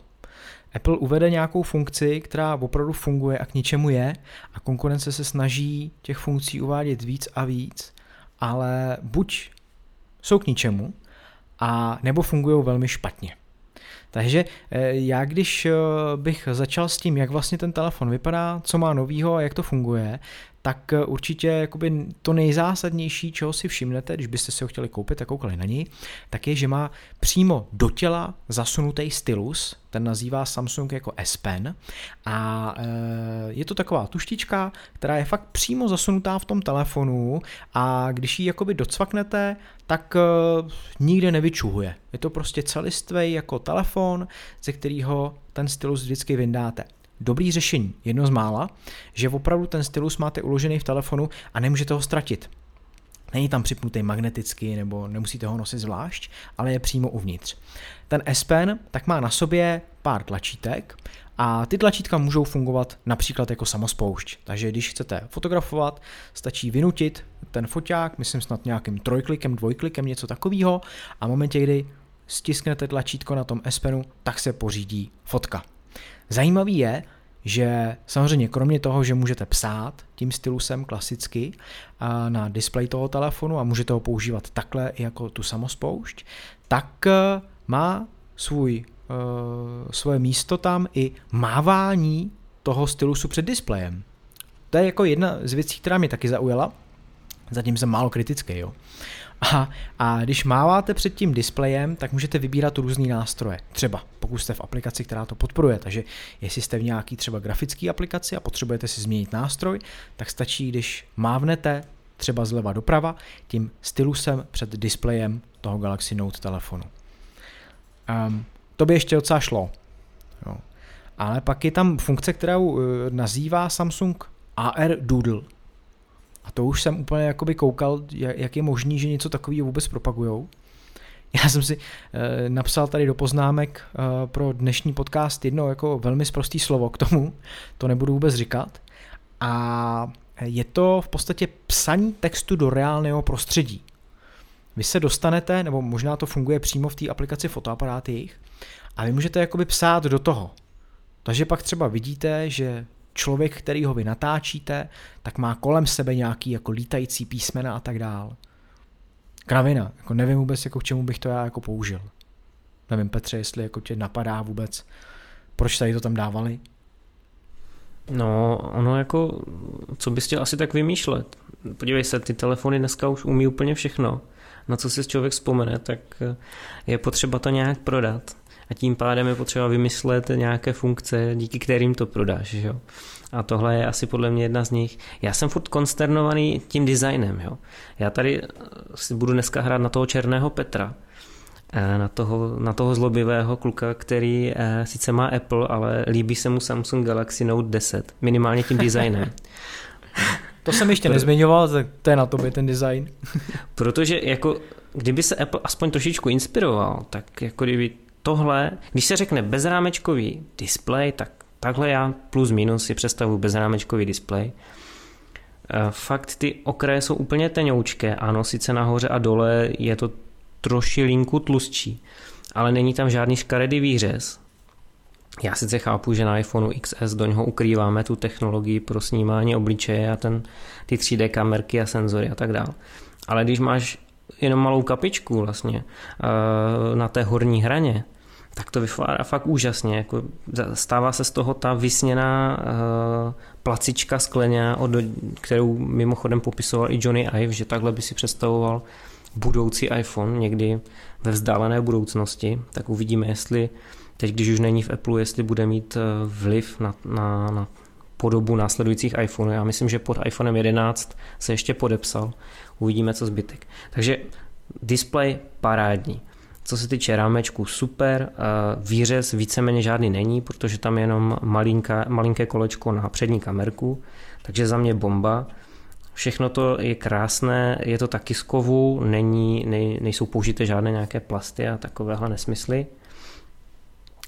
Speaker 1: Apple uvede nějakou funkci, která opravdu funguje a k ničemu je a konkurence se snaží těch funkcí uvádět víc a víc, ale buď jsou k ničemu, a nebo fungují velmi špatně. Takže eh, já když eh, bych začal s tím, jak vlastně ten telefon vypadá, co má novýho a jak to funguje, tak eh, určitě jakoby to nejzásadnější, čeho si všimnete, když byste si ho chtěli koupit a koukali na něj, tak je, že má přímo do těla zasunutý stylus, ten nazývá Samsung jako S Pen a eh, je to taková tuštička, která je fakt přímo zasunutá v tom telefonu a když ji jakoby docvaknete, tak eh, nikde nevyčuhuje. Je to prostě celistvý jako telefon, ze kterého ten stylus vždycky vyndáte dobrý řešení, jedno z mála, že opravdu ten stylus máte uložený v telefonu a nemůžete ho ztratit. Není tam připnutý magneticky nebo nemusíte ho nosit zvlášť, ale je přímo uvnitř. Ten S Pen tak má na sobě pár tlačítek a ty tlačítka můžou fungovat například jako samospoušť. Takže když chcete fotografovat, stačí vynutit ten foťák, myslím snad nějakým trojklikem, dvojklikem, něco takového a v momentě, kdy stisknete tlačítko na tom S Penu, tak se pořídí fotka. Zajímavý je, že samozřejmě kromě toho, že můžete psát tím stylusem klasicky na displej toho telefonu a můžete ho používat takhle jako tu samospoušť, tak e, má svůj, e, svoje místo tam i mávání toho stylusu před displejem. To je jako jedna z věcí, která mě taky zaujala. Zatím jsem málo kritický, jo. A, a když máváte před tím displejem, tak můžete vybírat různé nástroje. Třeba pokud jste v aplikaci, která to podporuje. Takže jestli jste v nějaký třeba grafický aplikaci a potřebujete si změnit nástroj, tak stačí, když mávnete třeba zleva doprava tím stylusem před displejem toho Galaxy Note telefonu. Um, to by ještě docela šlo. Jo. Ale pak je tam funkce, kterou uh, nazývá Samsung AR Doodle. A to už jsem úplně jakoby koukal, jak je možný, že něco takového vůbec propagujou. Já jsem si e, napsal tady do poznámek e, pro dnešní podcast jedno jako velmi sprostý slovo k tomu, to nebudu vůbec říkat. A je to v podstatě psaní textu do reálného prostředí. Vy se dostanete, nebo možná to funguje přímo v té aplikaci fotoaparát jejich, a vy můžete jakoby psát do toho. Takže pak třeba vidíte, že člověk, který ho vy natáčíte, tak má kolem sebe nějaký jako lítající písmena a tak dál. Kravina, jako nevím vůbec, jako k čemu bych to já jako použil. Nevím, Petře, jestli jako tě napadá vůbec, proč tady to tam dávali?
Speaker 2: No, ono jako, co bys chtěl asi tak vymýšlet? Podívej se, ty telefony dneska už umí úplně všechno. Na co si člověk vzpomene, tak je potřeba to nějak prodat a tím pádem je potřeba vymyslet nějaké funkce, díky kterým to prodáš. Jo? A tohle je asi podle mě jedna z nich. Já jsem furt konsternovaný tím designem. Jo? Já tady si budu dneska hrát na toho černého Petra, eh, na toho, na toho zlobivého kluka, který eh, sice má Apple, ale líbí se mu Samsung Galaxy Note 10, minimálně tím designem.
Speaker 1: To jsem ještě nezmiňoval, tak to je na tobě ten design.
Speaker 2: Protože jako, kdyby se Apple aspoň trošičku inspiroval, tak jako kdyby tohle, když se řekne bezrámečkový displej, tak takhle já plus minus si představuji bezrámečkový displej. Eh, fakt ty okraje jsou úplně tenoučké, ano, sice nahoře a dole je to trošilinku tlustší, ale není tam žádný škaredý výřez. Já sice chápu, že na iPhoneu XS do něho ukrýváme tu technologii pro snímání obličeje a ten, ty 3D kamerky a senzory a tak dále. Ale když máš jenom malou kapičku vlastně eh, na té horní hraně, tak to vypadá fakt úžasně. Jako stává se z toho ta vysněná uh, placička skleně, kterou mimochodem popisoval i Johnny Ive, že takhle by si představoval budoucí iPhone někdy ve vzdálené budoucnosti, tak uvidíme, jestli teď, když už není v Apple, jestli bude mít eh, vliv na, na, na podobu následujících iPhoneů. Já myslím, že pod iPhonem 11 se ještě podepsal. Uvidíme, co zbytek. Takže display parádní. Co se týče rámečku, super. Výřez víceméně žádný není, protože tam je jenom malinká, malinké kolečko na přední kamerku, takže za mě bomba. Všechno to je krásné, je to taky z kovu, není, nej, nejsou použité žádné nějaké plasty a takovéhle nesmysly.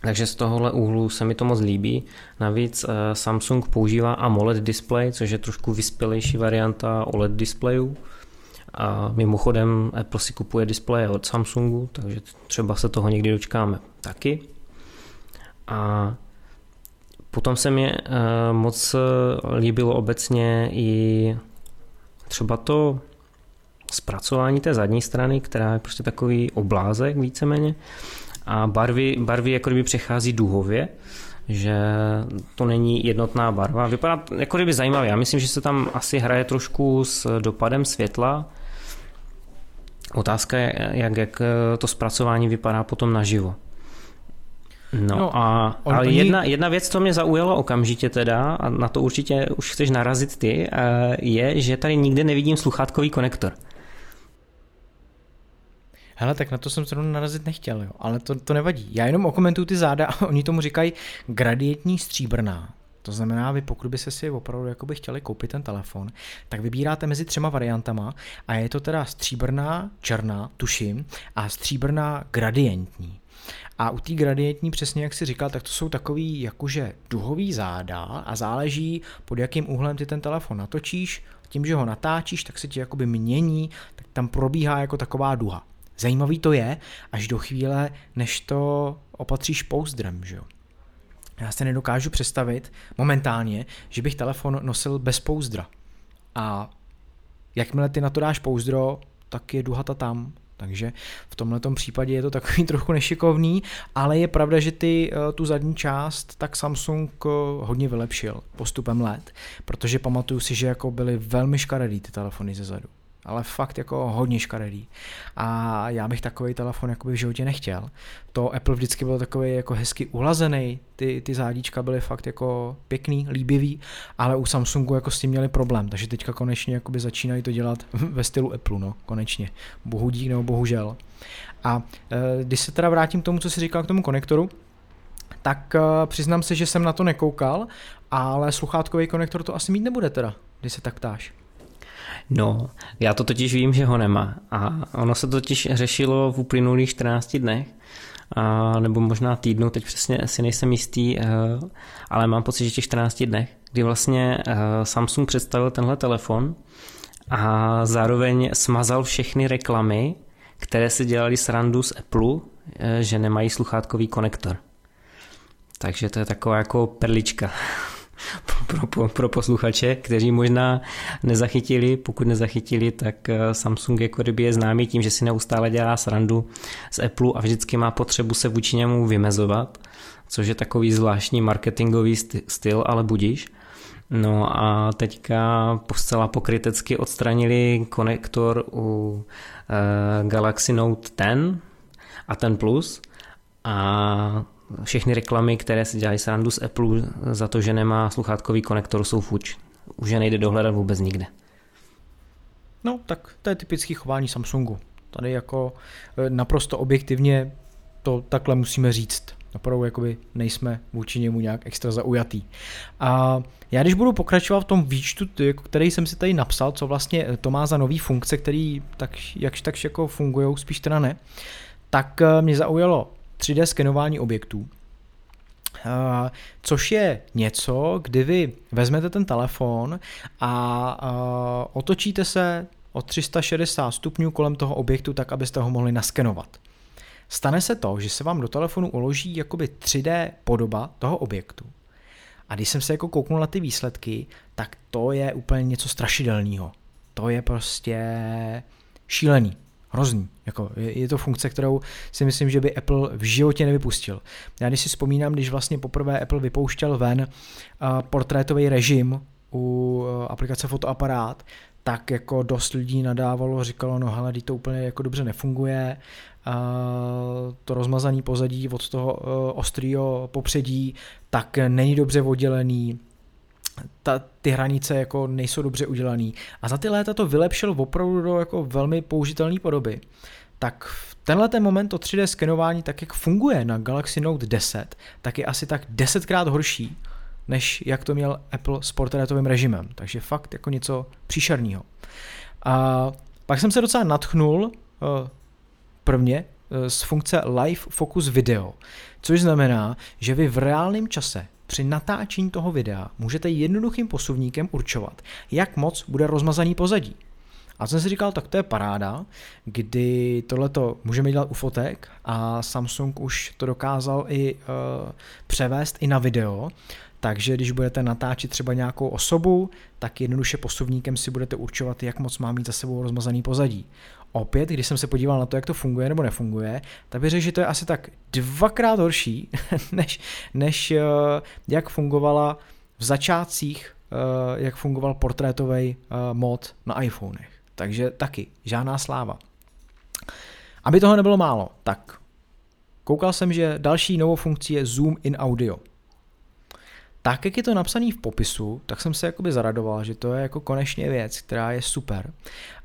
Speaker 2: Takže z tohohle úhlu se mi to moc líbí. Navíc eh, Samsung používá AMOLED display, což je trošku vyspělejší varianta OLED displejů. A mimochodem Apple si kupuje displeje od Samsungu, takže třeba se toho někdy dočkáme taky. A potom se mi eh, moc líbilo obecně i třeba to zpracování té zadní strany, která je prostě takový oblázek víceméně a barvy, barvy jako kdyby přechází duhově, že to není jednotná barva. Vypadá jako kdyby zajímavě. Já myslím, že se tam asi hraje trošku s dopadem světla, Otázka je, jak, jak to zpracování vypadá potom naživo. No, no a ale oni... jedna, jedna věc, co mě zaujalo okamžitě teda, a na to určitě už chceš narazit ty, eh, je, že tady nikde nevidím sluchátkový konektor.
Speaker 1: Hele, tak na to jsem zrovna narazit nechtěl, jo. ale to, to nevadí. Já jenom okomentuju ty záda a oni tomu říkají gradientní stříbrná. To znamená, vy pokud by se si opravdu jakoby chtěli koupit ten telefon, tak vybíráte mezi třema variantama a je to teda stříbrná, černá, tuším, a stříbrná gradientní. A u té gradientní, přesně jak si říkal, tak to jsou takový jakože duhový záda a záleží pod jakým úhlem ty ten telefon natočíš, tím, že ho natáčíš, tak se ti jakoby mění, tak tam probíhá jako taková duha. Zajímavý to je až do chvíle, než to opatříš pouzdrem, že jo. Já se nedokážu představit momentálně, že bych telefon nosil bez pouzdra. A jakmile ty na to dáš pouzdro, tak je duhata tam. Takže v tomhle případě je to takový trochu nešikovný, ale je pravda, že ty eh, tu zadní část tak Samsung eh, hodně vylepšil postupem let, protože pamatuju si, že jako byly velmi škaredý ty telefony ze zadu ale fakt jako hodně škaredý. A já bych takový telefon jakoby v životě nechtěl. To Apple vždycky byl takový jako hezky ulazený, ty, ty zádíčka byly fakt jako pěkný, líbivý, ale u Samsungu jako s tím měli problém, takže teďka konečně jakoby začínají to dělat ve stylu Apple, no, konečně. Bohu dík nebo bohužel. A e, když se teda vrátím k tomu, co jsi říkal k tomu konektoru, tak e, přiznám se, že jsem na to nekoukal, ale sluchátkový konektor to asi mít nebude teda, když se tak ptáš.
Speaker 2: No, já to totiž vím, že ho nemá. A ono se totiž řešilo v uplynulých 14 dnech, a, nebo možná týdnu, teď přesně si nejsem jistý, eh, ale mám pocit, že těch 14 dnech, kdy vlastně eh, Samsung představil tenhle telefon a zároveň smazal všechny reklamy, které se dělali srandu z Apple, eh, že nemají sluchátkový konektor. Takže to je taková jako perlička pro, pro, pro posluchače, kteří možná nezachytili, pokud nezachytili, tak eh, Samsung jako kdyby je známý tím, že si neustále dělá srandu z Apple a vždycky má potřebu se vůči němu vymezovat, což je takový zvláštní marketingový styl, ale budíš. No a teďka zcela pokrytecky odstranili konektor u e, Galaxy Note 10 a ten Plus a všechny reklamy, které se dělají srandu z Apple za to, že nemá sluchátkový konektor, jsou fuč. Už je nejde dohledat vůbec nikde.
Speaker 1: No, tak to je typický chování Samsungu. Tady jako e, naprosto objektivně to takhle musíme říct. Opravdu jakoby nejsme vůči němu nějak extra zaujatý. A já když budu pokračovat v tom výčtu, jako který jsem si tady napsal, co vlastně to má za nový funkce, který tak, jakž takž jako fungují, spíš teda ne, tak e, mě zaujalo 3D skenování objektů, což je něco, kdy vy vezmete ten telefon a otočíte se o 360 stupňů kolem toho objektu tak, abyste ho mohli naskenovat. Stane se to, že se vám do telefonu uloží jakoby 3D podoba toho objektu. A když jsem se jako kouknul na ty výsledky, tak to je úplně něco strašidelného. To je prostě šílený. Hrozný. Jako, je, je to funkce, kterou si myslím, že by Apple v životě nevypustil. Já když si vzpomínám, když vlastně poprvé Apple vypouštěl ven uh, portrétový režim u uh, aplikace fotoaparát, tak jako dost lidí nadávalo, říkalo, no hele, to úplně jako dobře nefunguje, uh, to rozmazaný pozadí od toho ostrýho popředí, tak není dobře oddělený, ta, ty hranice jako nejsou dobře udělané. A za ty léta to vylepšil opravdu do jako velmi použitelné podoby. Tak v tenhle ten moment to 3D skenování, tak jak funguje na Galaxy Note 10, tak je asi tak desetkrát horší, než jak to měl Apple s portrétovým režimem. Takže fakt jako něco příšerného. A pak jsem se docela natchnul uh, prvně uh, z funkce Live Focus Video, což znamená, že vy v reálném čase při natáčení toho videa můžete jednoduchým posuvníkem určovat, jak moc bude rozmazaný pozadí. A jsem si říkal, tak to je paráda, kdy tohleto můžeme dělat u fotek a Samsung už to dokázal i uh, převést i na video, takže když budete natáčet třeba nějakou osobu, tak jednoduše posuvníkem si budete určovat, jak moc má mít za sebou rozmazaný pozadí. Opět, když jsem se podíval na to, jak to funguje nebo nefunguje, tak bych řekl, že to je asi tak dvakrát horší, než, než eh, jak fungovala v začátcích, eh, jak fungoval portrétový eh, mod na iPhonech. Takže taky, žádná sláva. Aby toho nebylo málo, tak koukal jsem, že další novou funkcí je Zoom in Audio tak, jak je to napsané v popisu, tak jsem se jakoby zaradoval, že to je jako konečně věc, která je super.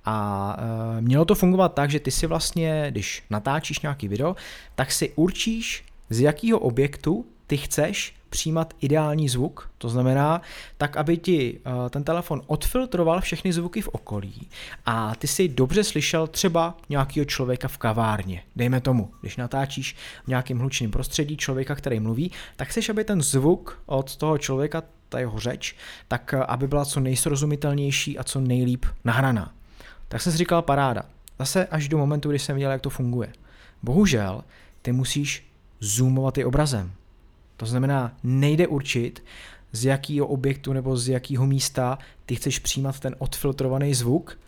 Speaker 1: A e, mělo to fungovat tak, že ty si vlastně, když natáčíš nějaký video, tak si určíš, z jakého objektu ty chceš přijímat ideální zvuk, to znamená tak, aby ti uh, ten telefon odfiltroval všechny zvuky v okolí a ty si dobře slyšel třeba nějakého člověka v kavárně. Dejme tomu, když natáčíš v nějakém hlučném prostředí člověka, který mluví, tak chceš, aby ten zvuk od toho člověka, ta jeho řeč, tak uh, aby byla co nejsrozumitelnější a co nejlíp nahraná. Tak jsem si říkal paráda. zase až do momentu, kdy jsem viděl, jak to funguje. Bohužel, ty musíš zoomovat i obrazem. To znamená, nejde určit, z jakého objektu nebo z jakého místa ty chceš přijímat ten odfiltrovaný zvuk,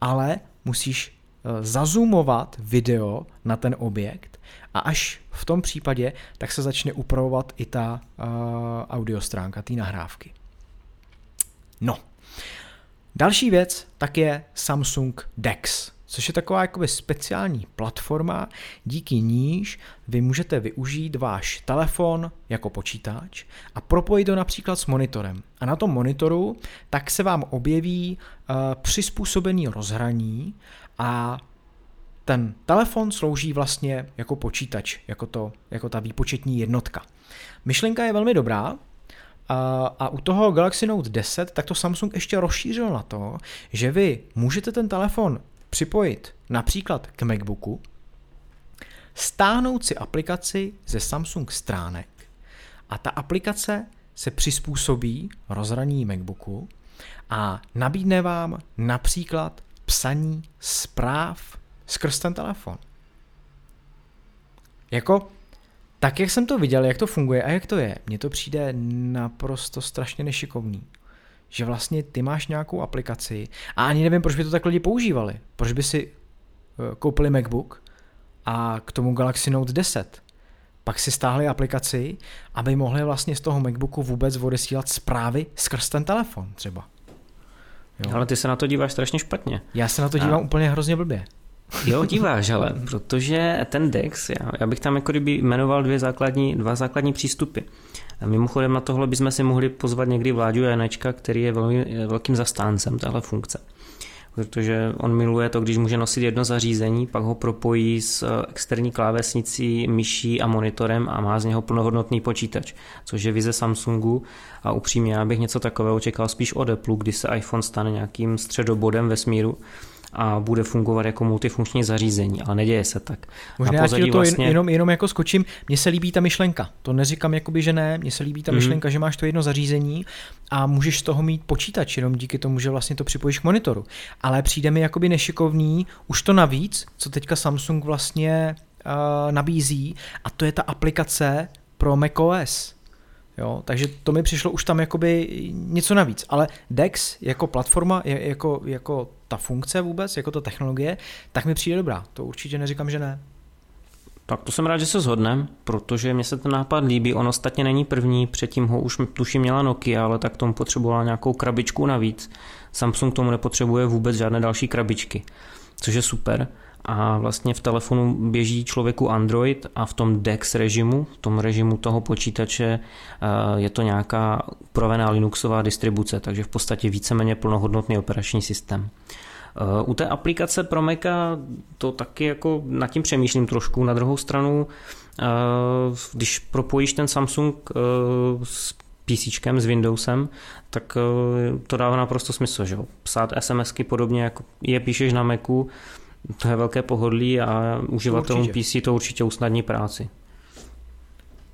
Speaker 1: ale musíš eh, zazumovat video na ten objekt a až v tom případě tak se začne upravovat i ta uh, audio stránka, té nahrávky. No. Další věc tak je Samsung DeX což je taková jakoby speciální platforma, díky níž vy můžete využít váš telefon jako počítač a propojit to například s monitorem. A na tom monitoru tak se vám objeví uh, přizpůsobený rozhraní a ten telefon slouží vlastně jako počítač, jako, to, jako ta výpočetní jednotka. Myšlenka je velmi dobrá, a, a u toho Galaxy Note 10 tak to Samsung ještě rozšířil na to, že vy můžete ten telefon připojit například k MacBooku, stáhnout si aplikaci ze Samsung stránek a ta aplikace se přizpůsobí rozhraní MacBooku a nabídne vám například psaní zpráv skrz ten telefon. Jako, tak jak jsem to viděl, jak to funguje a jak to je, mně to přijde naprosto strašně nešikovný že vlastně ty máš nějakou aplikaci a ani nevím, proč by to tak lidi používali. Proč by si eh, koupili MacBook a k tomu Galaxy Note 10. Pak si stáhli aplikaci, aby mohli vlastně z toho MacBooku vůbec odesílat zprávy skrz ten telefon třeba.
Speaker 2: Jo. Ale ty se na to díváš strašně špatně.
Speaker 1: Já se na to dívám a... úplně hrozně blbě.
Speaker 2: Jo, díváš, ale protože ten DEX, já, já bych tam jako kdyby jmenoval dvě základní, dva základní přístupy. A mimochodem na tohle bychom si mohli pozvat někdy Vláďu Janečka, který je velmi, velkým zastáncem téhle funkce. Protože on miluje to, když může nosit jedno zařízení, pak ho propojí s externí klávesnicí, myší a monitorem a má z něho plnohodnotný počítač, což je vize Samsungu a upřímně já bych něco takového čekal spíš od Apple, kdy se iPhone stane nějakým středobodem vesmíru a bude fungovat jako multifunkční zařízení, ale neděje se tak.
Speaker 1: Možná já to vlastně... jenom, jenom jako skočím, mně se líbí ta myšlenka, to neříkám jakoby, že ne, mně se líbí ta mm-hmm. myšlenka, že máš to jedno zařízení a můžeš z toho mít počítač, jenom díky tomu, že vlastně to připojíš k monitoru. Ale přijde mi jakoby nešikovný, už to navíc, co teďka Samsung vlastně uh, nabízí, a to je ta aplikace pro macOS. Jo, takže to mi přišlo už tam jakoby něco navíc. Ale DEX jako platforma, jako, jako ta funkce vůbec, jako ta technologie, tak mi přijde dobrá. To určitě neříkám, že ne.
Speaker 2: Tak to jsem rád, že se shodneme, protože mě se ten nápad líbí. On ostatně není první, předtím ho už tuším měla Nokia, ale tak tomu potřebovala nějakou krabičku navíc. Samsung tomu nepotřebuje vůbec žádné další krabičky, což je super a vlastně v telefonu běží člověku Android a v tom DeX režimu, v tom režimu toho počítače eh, je to nějaká upravená Linuxová distribuce, takže v podstatě víceméně plnohodnotný operační systém. Eh, u té aplikace pro Maca to taky jako nad tím přemýšlím trošku. Na druhou stranu, eh, když propojíš ten Samsung s PC, s Windowsem, tak to dává naprosto smysl. Že? Psát SMSky podobně, jako je píšeš na Macu, to je velké pohodlí a uživatelům PC to určitě usnadní práci.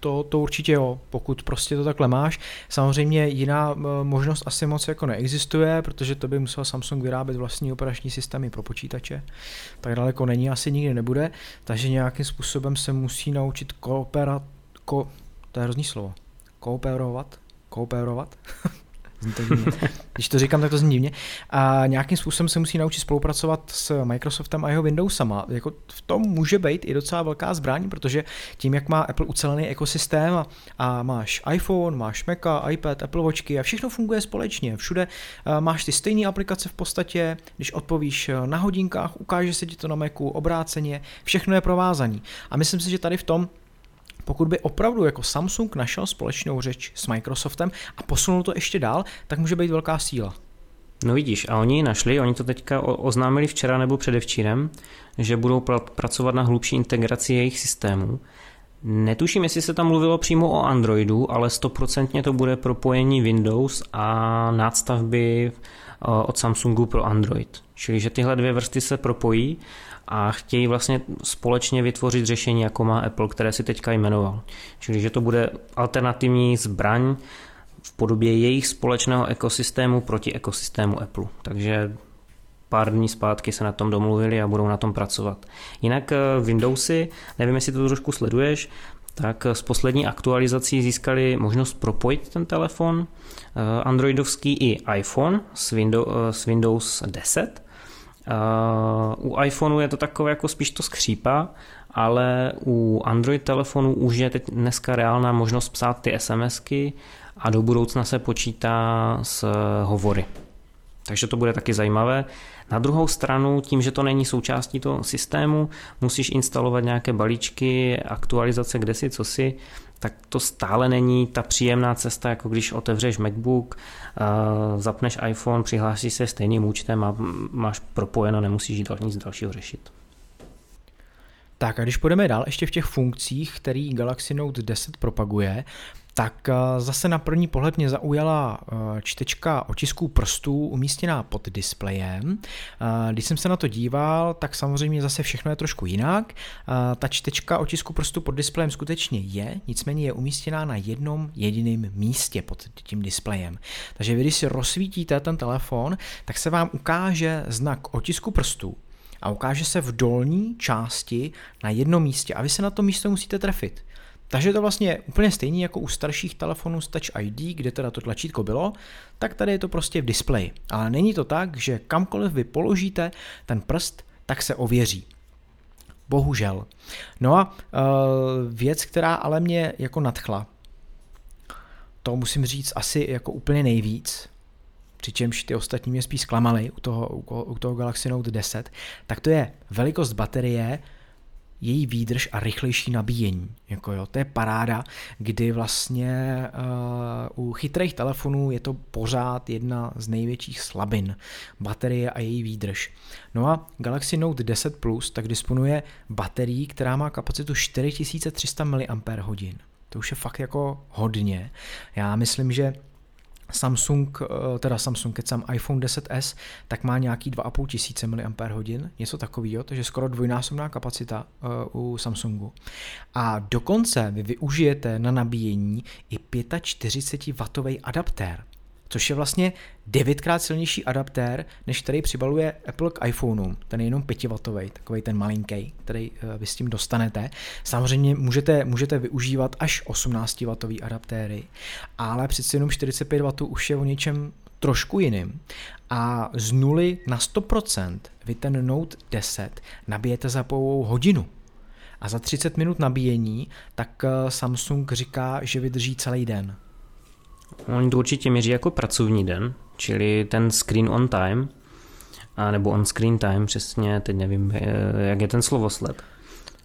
Speaker 1: To, to určitě jo, pokud prostě to takhle máš. Samozřejmě jiná eh, možnost asi moc jako neexistuje, protože to by musel Samsung vyrábět vlastní operační systémy pro počítače. Tak daleko není, asi nikdy nebude, takže nějakým způsobem se musí naučit kooperat, ko, to je hrozný slovo, kooperovat, kooperovat, Zní to divně. Když to říkám, tak to zní divně. A nějakým způsobem se musí naučit spolupracovat s Microsoftem a jeho Windowsama. Jako v tom může být i docela velká zbraň, protože tím, jak má Apple ucelený ekosystém a, a máš iPhone, máš Maca, iPad, Apple Watchky a všechno funguje společně. Všude máš ty stejné aplikace v podstatě, když odpovíš na hodinkách, ukáže se ti to na Macu, obráceně, všechno je provázaný. A myslím si, že tady v tom pokud by opravdu jako Samsung našel společnou řeč s Microsoftem a posunul to ještě dál, tak může být velká síla.
Speaker 2: No vidíš, a oni ji našli, oni to teďka oznámili včera nebo předevčírem, že budou pr- pracovat na hlubší integraci jejich systémů. Netuším, jestli se tam mluvilo přímo o Androidu, ale stoprocentně to bude propojení Windows a nástavby od Samsungu pro Android. Čili, že tyhle dvě vrsty se propojí a chtějí vlastně společně vytvořit řešení, jako má Apple, které si teďka jmenoval. Čili, že to bude alternativní zbraň v podobě jejich společného ekosystému proti ekosystému Apple. Takže pár dní zpátky se na tom domluvili a budou na tom pracovat. Jinak Windowsy, nevím, jestli to trošku sleduješ, tak s poslední aktualizací získali možnost propojit ten telefon androidovský i iPhone s, Windows, s Windows 10. U iPhoneu je to takové jako spíš to skřípa, ale u Android telefonu už je teď dneska reálná možnost psát ty SMSky a do budoucna se počítá s hovory. Takže to bude taky zajímavé. Na druhou stranu, tím, že to není součástí toho systému, musíš instalovat nějaké balíčky, aktualizace, kde si, co si, tak to stále není ta příjemná cesta, jako když otevřeš MacBook, zapneš iPhone, přihlásíš se stejným účtem a máš propojeno, nemusíš nic dalšího řešit.
Speaker 1: Tak a když půjdeme dál ještě v těch funkcích, který Galaxy Note 10 propaguje, tak eh, zase na první pohled mě zaujala eh, čtečka otisků prstů umístěná pod displejem. Eh, když jsem se na to díval, tak samozřejmě zase všechno je trošku jinak. Ta čtečka otisku prstů pod displejem skutečně je, nicméně je umístěná na jednom jediném místě pod tím displejem. Takže vy, když si rozsvítíte ten telefon, tak se vám ukáže znak otisku prstů a ukáže se v dolní části na jednom místě a vy se na to místo musíte trefit. Takže to vlastně úplně stejný jako u starších telefonů s Touch ID, kde teda to tlačítko bylo, tak tady je to prostě v displeji. Ale není to tak, že kamkoliv vy položíte ten prst, tak se ověří. Bohužel. No a uh, věc, která ale mě jako nadchla, to musím říct asi jako úplně nejvíc, přičemž ty ostatní mě spíš zklamali u toho, u toho Galaxy Note 10, tak to je velikost baterie, její výdrž a rychlejší nabíjení. Jako jo, to je paráda, kdy vlastně uh, u chytrých telefonů je to pořád jedna z největších slabin. Baterie a její výdrž. No a Galaxy Note 10 Plus tak disponuje baterií, která má kapacitu 4300 mAh. To už je fakt jako hodně. Já myslím, že Samsung, eh, teda Samsung, keď jsem iPhone 10s, tak má nějaký 2,5 tisíce mAh, něco takového, takže skoro dvojnásobná kapacita uh, u Samsungu. A dokonce vy využijete na nabíjení i 45W adaptér což je vlastně devětkrát silnější adaptér, než který přibaluje Apple k iPhoneu. Ten je jenom 5W, takový ten malinký, který eh, vy s tím dostanete. Samozřejmě můžete, můžete využívat až 18W adaptéry, ale přeci jenom 45W už je o něčem trošku jiným. A z nuly na 100% vy ten Note 10 nabijete za pouhou hodinu. A za 30 minut nabíjení, tak eh, Samsung říká, že vydrží celý den.
Speaker 2: Oni to určitě měří jako pracovní den, čili ten screen on time, a nebo on screen time, přesně, teď nevím, jak je ten slovosled.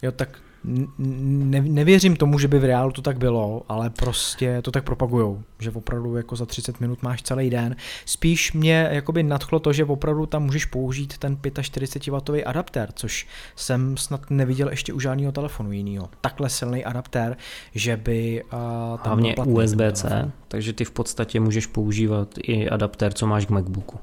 Speaker 1: Jo, tak ne, nevěřím tomu, že by v reálu to tak bylo, ale prostě to tak propagujou, že opravdu jako za 30 minut máš celý den. Spíš mě jakoby nadchlo to, že opravdu tam můžeš použít ten 45W adaptér, což jsem snad neviděl ještě u žádného telefonu jiného. Takhle silný adaptér, že by uh,
Speaker 2: tam Hlavně USB-C, takže ty v podstatě můžeš používat i adaptér, co máš k MacBooku.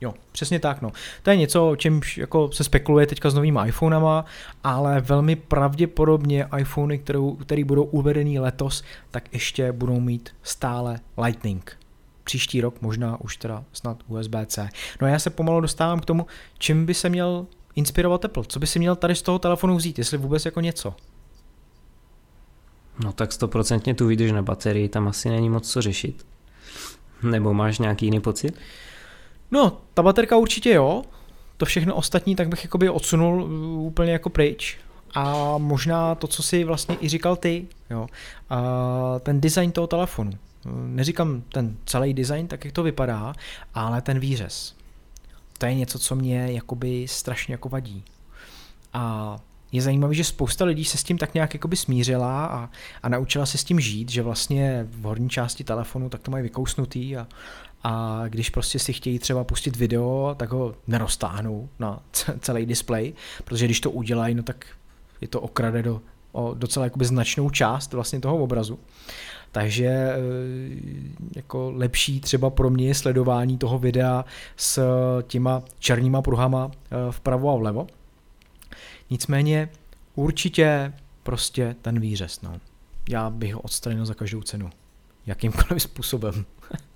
Speaker 1: Jo, přesně tak. No. To je něco, o čem jako se spekuluje teďka s novými iPhonama, ale velmi pravděpodobně iPhony, kterou, které budou uvedený letos, tak ještě budou mít stále Lightning. Příští rok možná už teda snad USB-C. No a já se pomalu dostávám k tomu, čím by se měl inspirovat Apple. Co by si měl tady z toho telefonu vzít, jestli vůbec jako něco?
Speaker 2: No tak stoprocentně tu výdrž na baterii, tam asi není moc co řešit. Nebo máš nějaký jiný pocit?
Speaker 1: No, ta baterka určitě jo, to všechno ostatní tak bych jakoby odsunul uh, úplně jako pryč. A možná to, co si vlastně i říkal ty, jo, a ten design toho telefonu. Neříkám ten celý design, tak jak to vypadá, ale ten výřez. To je něco, co mě jakoby strašně jako vadí. A je zajímavé, že spousta lidí se s tím tak nějak jakoby smířila a, a naučila se s tím žít, že vlastně v horní části telefonu tak to mají vykousnutý a, a když prostě si chtějí třeba pustit video, tak ho neroztáhnou na celý display, protože když to udělají, no tak je to okrade do o docela jakoby značnou část vlastně toho obrazu. Takže e, jako lepší třeba pro mě je sledování toho videa s těma černýma pruhama e, vpravo a vlevo. Nicméně určitě prostě ten výřez, no. Já bych ho odstranil za každou cenu. Jakýmkoliv způsobem.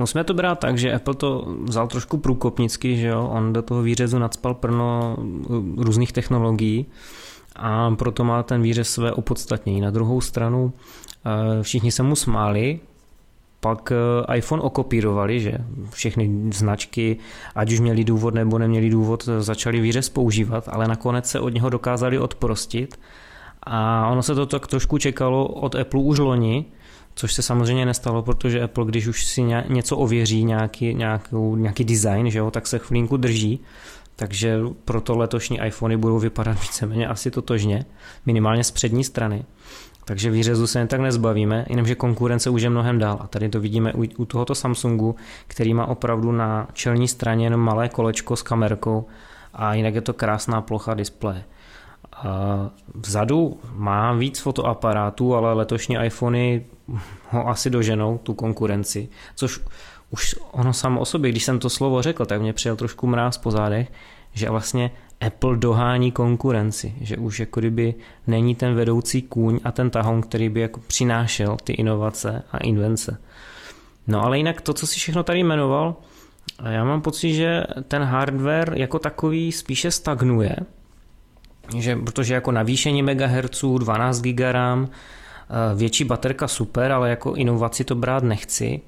Speaker 2: Musíme to brát tak, že Apple to vzal trošku průkopnicky, že jo, on do toho výřezu nadspal plno různých technologií a proto má ten výřez své opodstatnění. Na druhou stranu eh, všichni se mu smáli, pak eh, iPhone okopírovali, že všechny značky, ať už měli důvod nebo neměli důvod, začali výřez používat, ale nakonec se od něho dokázali odprostit a ono se to tak trošku čekalo od Apple už loni, což se samozřejmě nestalo, protože Apple, když už si něco ověří, nějaký, nějakou, nějaký design, že jo, tak se chvilinku drží, takže proto letošní iPhony budou vypadat víceméně asi totožně, minimálně z přední strany. Takže výřezu se jen tak nezbavíme, jenomže konkurence už je mnohem dál. A tady to vidíme u, u tohoto Samsungu, který má opravdu na čelní straně jenom malé kolečko s kamerkou a jinak je to krásná plocha displeje. Vzadu má víc fotoaparátů, ale letošní iPhony ho asi doženou, tu konkurenci, což už ono samo o sobě, když jsem to slovo řekl, tak mě přijel trošku mráz po zádech, že vlastně Apple dohání konkurenci, že už jako kdyby není ten vedoucí kůň a ten tahoun, který by jako přinášel ty inovace a invence. No ale jinak to, co si všechno tady jmenoval, já mám pocit, že ten hardware jako takový spíše stagnuje, že, protože jako navýšení MHz, 12 GB RAM, větší baterka super, ale jako inovaci to brát nechci,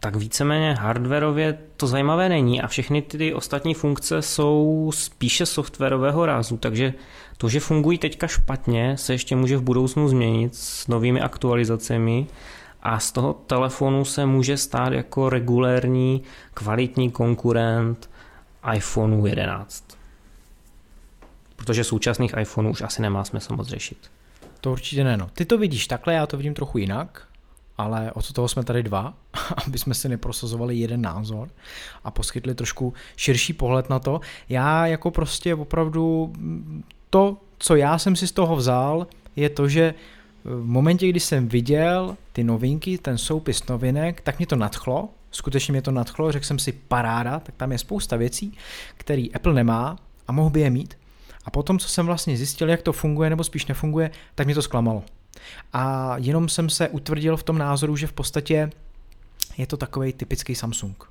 Speaker 2: tak víceméně hardwareově to zajímavé není a všechny ty ostatní funkce jsou spíše softwarového rázu, takže to, že fungují teďka špatně, se ještě může v budoucnu změnit s novými aktualizacemi a z toho telefonu se může stát jako regulérní kvalitní konkurent iPhoneu 11 protože současných iPhoneů už asi nemá smysl moc řešit.
Speaker 1: To určitě ne. No. Ty to vidíš takhle, já to vidím trochu jinak, ale od toho jsme tady dva, aby jsme si neprosazovali jeden názor a poskytli trošku širší pohled na to. Já jako prostě opravdu to, co já jsem si z toho vzal, je to, že v momentě, kdy jsem viděl ty novinky, ten soupis novinek, tak mě to nadchlo, skutečně mě to nadchlo, řekl jsem si paráda, tak tam je spousta věcí, které Apple nemá a mohl by je mít. A potom, co jsem vlastně zjistil, jak to funguje nebo spíš nefunguje, tak mě to zklamalo. A jenom jsem se utvrdil v tom názoru, že v podstatě je to takový typický Samsung.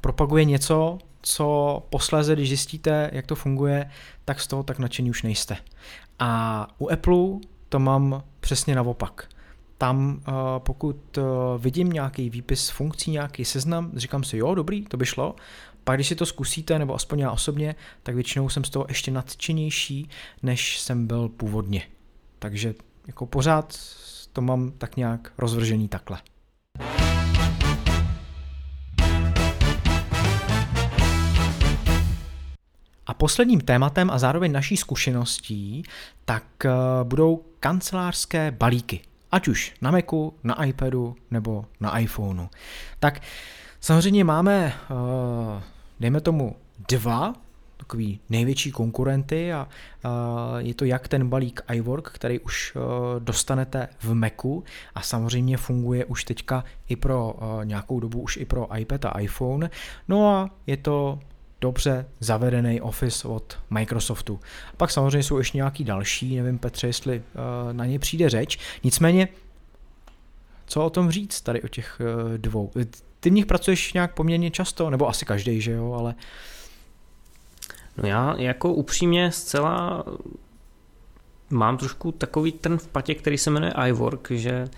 Speaker 1: Propaguje něco, co posléze, když zjistíte, jak to funguje, tak z toho tak nadšení už nejste. A u Apple to mám přesně naopak. Tam eh, pokud eh, vidím nějaký výpis funkcí, nějaký seznam, říkám si, jo, dobrý, to by šlo, pak když si to zkusíte, nebo aspoň já osobně, tak většinou jsem z toho ještě nadšenější, než jsem byl původně. Takže jako pořád to mám tak nějak rozvržený takhle. A posledním tématem a zároveň naší zkušeností, tak eh, budou kancelářské balíky. Ať už na Macu, na iPadu nebo na iPhoneu. Tak samozřejmě máme uh, dejme tomu dva takový největší konkurenty a je to jak ten balík iWork, který už dostanete v Macu a samozřejmě funguje už teďka i pro nějakou dobu už i pro iPad a iPhone. No a je to dobře zavedený Office od Microsoftu. Pak samozřejmě jsou ještě nějaký další, nevím Petře, jestli na ně přijde řeč. Nicméně, co o tom říct tady o těch dvou? Ty v nich pracuješ nějak poměrně často, nebo asi každý, že jo, ale...
Speaker 2: No já jako upřímně zcela mám trošku takový ten v patě, který se jmenuje iWork, že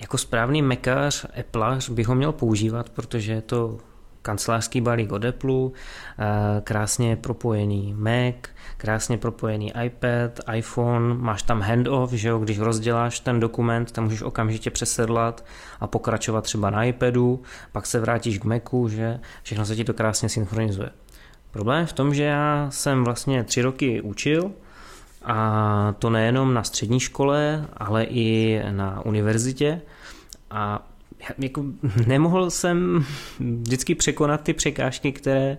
Speaker 2: jako správný mekař, Appleař bych ho měl používat, protože je to kancelářský balík od Apple, eh, krásně propojený Mac, krásně propojený iPad, iPhone, máš tam handoff, že jo, když rozděláš ten dokument, tam můžeš okamžitě přesedlat a pokračovat třeba na iPadu, pak se vrátíš k Macu, že všechno se ti to krásně synchronizuje. Problém v tom, že já jsem vlastně tři roky učil a to nejenom na střední škole, ale i na univerzitě a jako nemohl jsem vždycky překonat ty překážky, které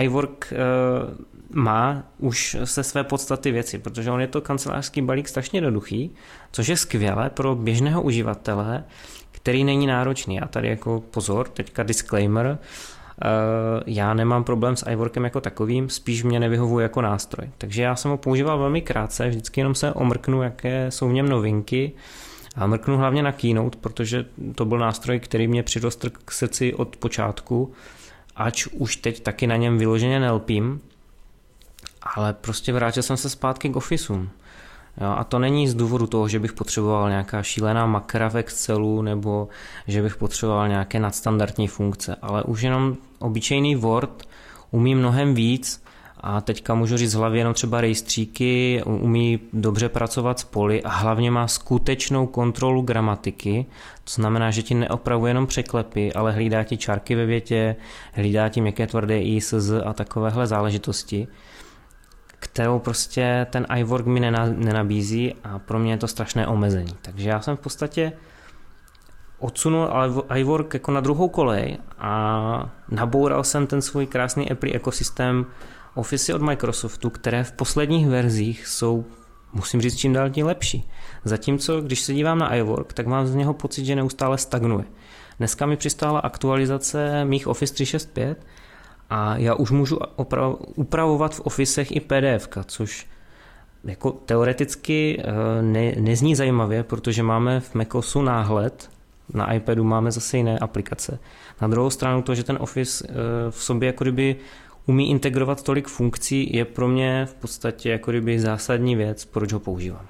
Speaker 2: iWork uh, má už se své podstaty věci, protože on je to kancelářský balík strašně jednoduchý, což je skvělé pro běžného uživatele, který není náročný. A tady jako pozor, teďka disclaimer, uh, já nemám problém s iWorkem jako takovým, spíš mě nevyhovuje jako nástroj. Takže já jsem ho používal velmi krátce, vždycky jenom se omrknu, jaké jsou v něm novinky, A mrknu hlavně na Keynote, protože to byl nástroj, který mě přirostl k srdci od počátku, ač už teď taky na něm vyloženě nelpím, ale prostě vrátil jsem se zpátky k Officeům. Jo, a to není z důvodu toho, že bych potřeboval nějaká šílená makra v Excelu nebo že bych potřeboval nějaké nadstandardní funkce, ale už jenom obyčejný Word umí mnohem víc a teďka můžu říct hlavě jenom třeba rejstříky, umí dobře pracovat s poli a hlavně má skutečnou kontrolu gramatiky, to znamená, že ti neopravuje jenom překlepy, ale hlídá ti čárky ve větě, hlídá ti měkké tvrdé i, sz a takovéhle záležitosti kterou prostě ten iWork mi nenabízí a pro mě je to strašné omezení. Takže já jsem v podstatě odsunul iWork jako na druhou kolej a naboural jsem ten svůj krásný Apple ekosystém Office od Microsoftu, které v posledních verzích jsou, musím říct, čím dál tím lepší. Zatímco, když se dívám na iWork, tak mám z něho pocit, že neustále stagnuje. Dneska mi přistála aktualizace mých Office 365 a já už můžu upravovat v Officech i PDF, což jako teoreticky eh, ne, nezní zajímavě, protože máme v macOSu náhled, na iPadu máme zase jiné aplikace. Na druhou stranu to, že ten Office eh, v sobě jako kdyby umí integrovat tolik funkcí, je pro mě v podstatě jako kdyby zásadní věc, proč ho používám.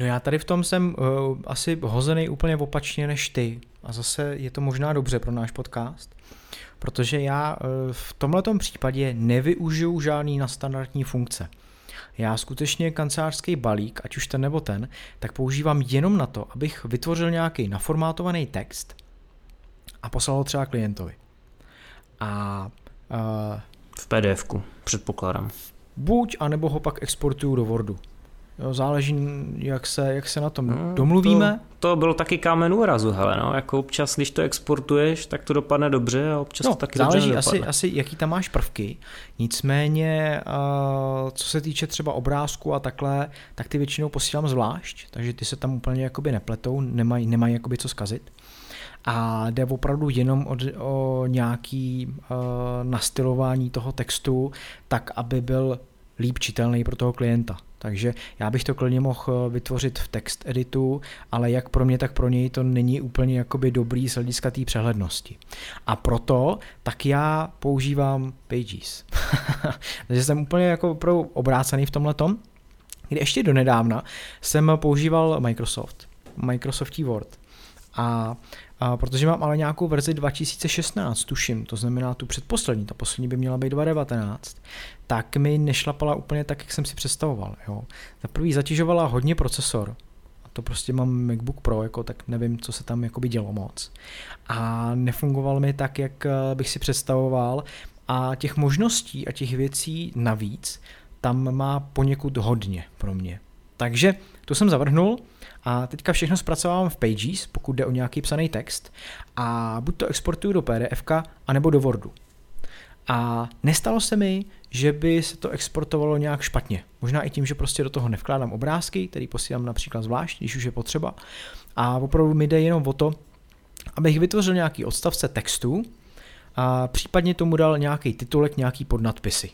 Speaker 1: No já tady v tom jsem uh, asi hozený úplně opačně než ty. A zase je to možná dobře pro náš podcast, protože já uh, v tomhle případě nevyužiju žádný na standardní funkce. Já skutečně kancelářský balík, ať už ten nebo ten, tak používám jenom na to, abych vytvořil nějaký naformátovaný text a poslal ho třeba klientovi. A
Speaker 2: v pdf předpokládám.
Speaker 1: Buď, anebo ho pak exportuju do Wordu. Jo, záleží, jak se, jak se na tom no, domluvíme.
Speaker 2: To, to bylo taky kámen úrazu, hele, no. Jako občas, když to exportuješ, tak to dopadne dobře a občas
Speaker 1: no,
Speaker 2: to taky
Speaker 1: záleží
Speaker 2: dobře
Speaker 1: asi, asi, jaký tam máš prvky. Nicméně, uh, co se týče třeba obrázku a takhle, tak ty většinou posílám zvlášť, takže ty se tam úplně jakoby nepletou, nemají, nemají jakoby co zkazit. A jde opravdu jenom o, o nějaký uh, nastylování toho textu, tak aby byl líp čitelný pro toho klienta. Takže já bych to klidně mohl eh, vytvořit v text editu, ale jak pro mě, tak pro něj to není úplně jakoby dobrý z hlediska té přehlednosti. A proto tak já používám Pages. Takže jsem úplně jako opravdu obrácený v tomhle tom. Kdy ještě donedávna jsem používal Microsoft, Microsoftí Word. A a protože mám ale nějakou verzi 2016, tuším, to znamená tu předposlední, ta poslední by měla být 2019, tak mi nešlapala úplně tak, jak jsem si představoval. Jo. Za prvý zatěžovala hodně procesor, a to prostě mám MacBook Pro, jako, tak nevím, co se tam jakoby dělo moc. A nefungoval mi tak, jak eh, bych si představoval a těch možností a těch věcí navíc tam má poněkud hodně pro mě. Takže to jsem zavrhnul a teďka všechno zpracovávám v Pages, pokud jde o nějaký psaný text a buď to exportuju do PDF, anebo do Wordu. A nestalo se mi, že by se to exportovalo nějak špatně. Možná i tím, že prostě do toho nevkládám obrázky, který posílám například zvlášť, když už je potřeba. A opravdu mi jde jenom o to, abych vytvořil nějaký odstavce textu a případně tomu dal nějaký titulek, nějaký podnadpisy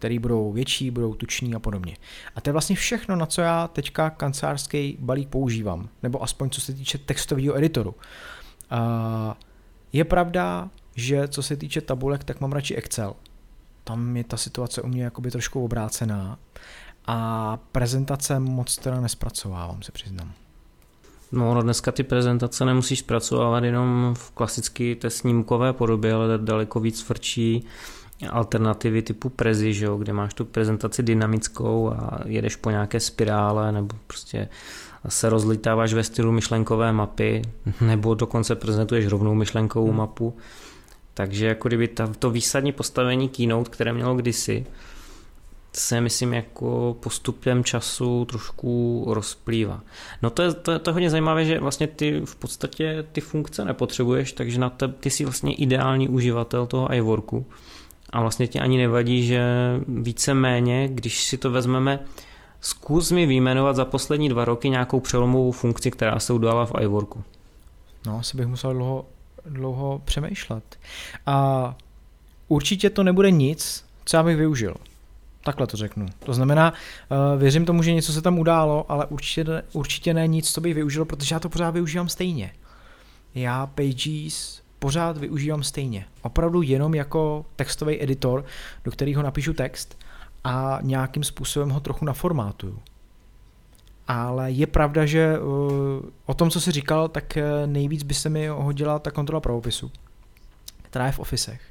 Speaker 1: který budou větší, budou tuční a podobně. A to je vlastně všechno, na co já teďka kancelářský balík používám, nebo aspoň co se týče textového editoru. Uh, je pravda, že co se týče tabulek, tak mám radši Excel. Tam je ta situace u mě jakoby trošku obrácená a prezentace moc teda nespracovávám, se přiznám.
Speaker 2: No, no dneska ty prezentace nemusíš zpracovávat jenom v klasické té snímkové podobě, ale daleko víc frčí alternativy typu Prezi, že jo, kde máš tu prezentaci dynamickou a jedeš po nějaké spirále nebo prostě se rozlitáváš ve stylu myšlenkové mapy nebo dokonce prezentuješ rovnou myšlenkovou hmm. mapu. Takže jako kdyby ta, to výsadní postavení Keynote, které mělo kdysi, se myslím jako postupem času trošku rozplývá. No to je, to, je, to je hodně zajímavé, že vlastně ty v podstatě ty funkce nepotřebuješ, takže na te, ty jsi vlastně ideální uživatel toho iWorku a vlastně ti ani nevadí, že víceméně, když si to vezmeme, zkus mi vyjmenovat za poslední dva roky nějakou přelomovou funkci, která se udala v iWorku.
Speaker 1: No, asi bych musel dlouho, dlouho přemýšlet. A určitě to nebude nic, co já bych využil. Takhle to řeknu. To znamená, uh, věřím tomu, že něco se tam událo, ale určitě, určitě ne nic, co bych využil, protože já to pořád využívám stejně. Já Pages pořád využívám stejně. Opravdu jenom jako textový editor, do kterého napíšu text a nějakým způsobem ho trochu naformátuju. Ale je pravda, že uh, o tom, co jsi říkal, tak uh, nejvíc by se mi hodila ta kontrola pravopisu, která je v ofisech.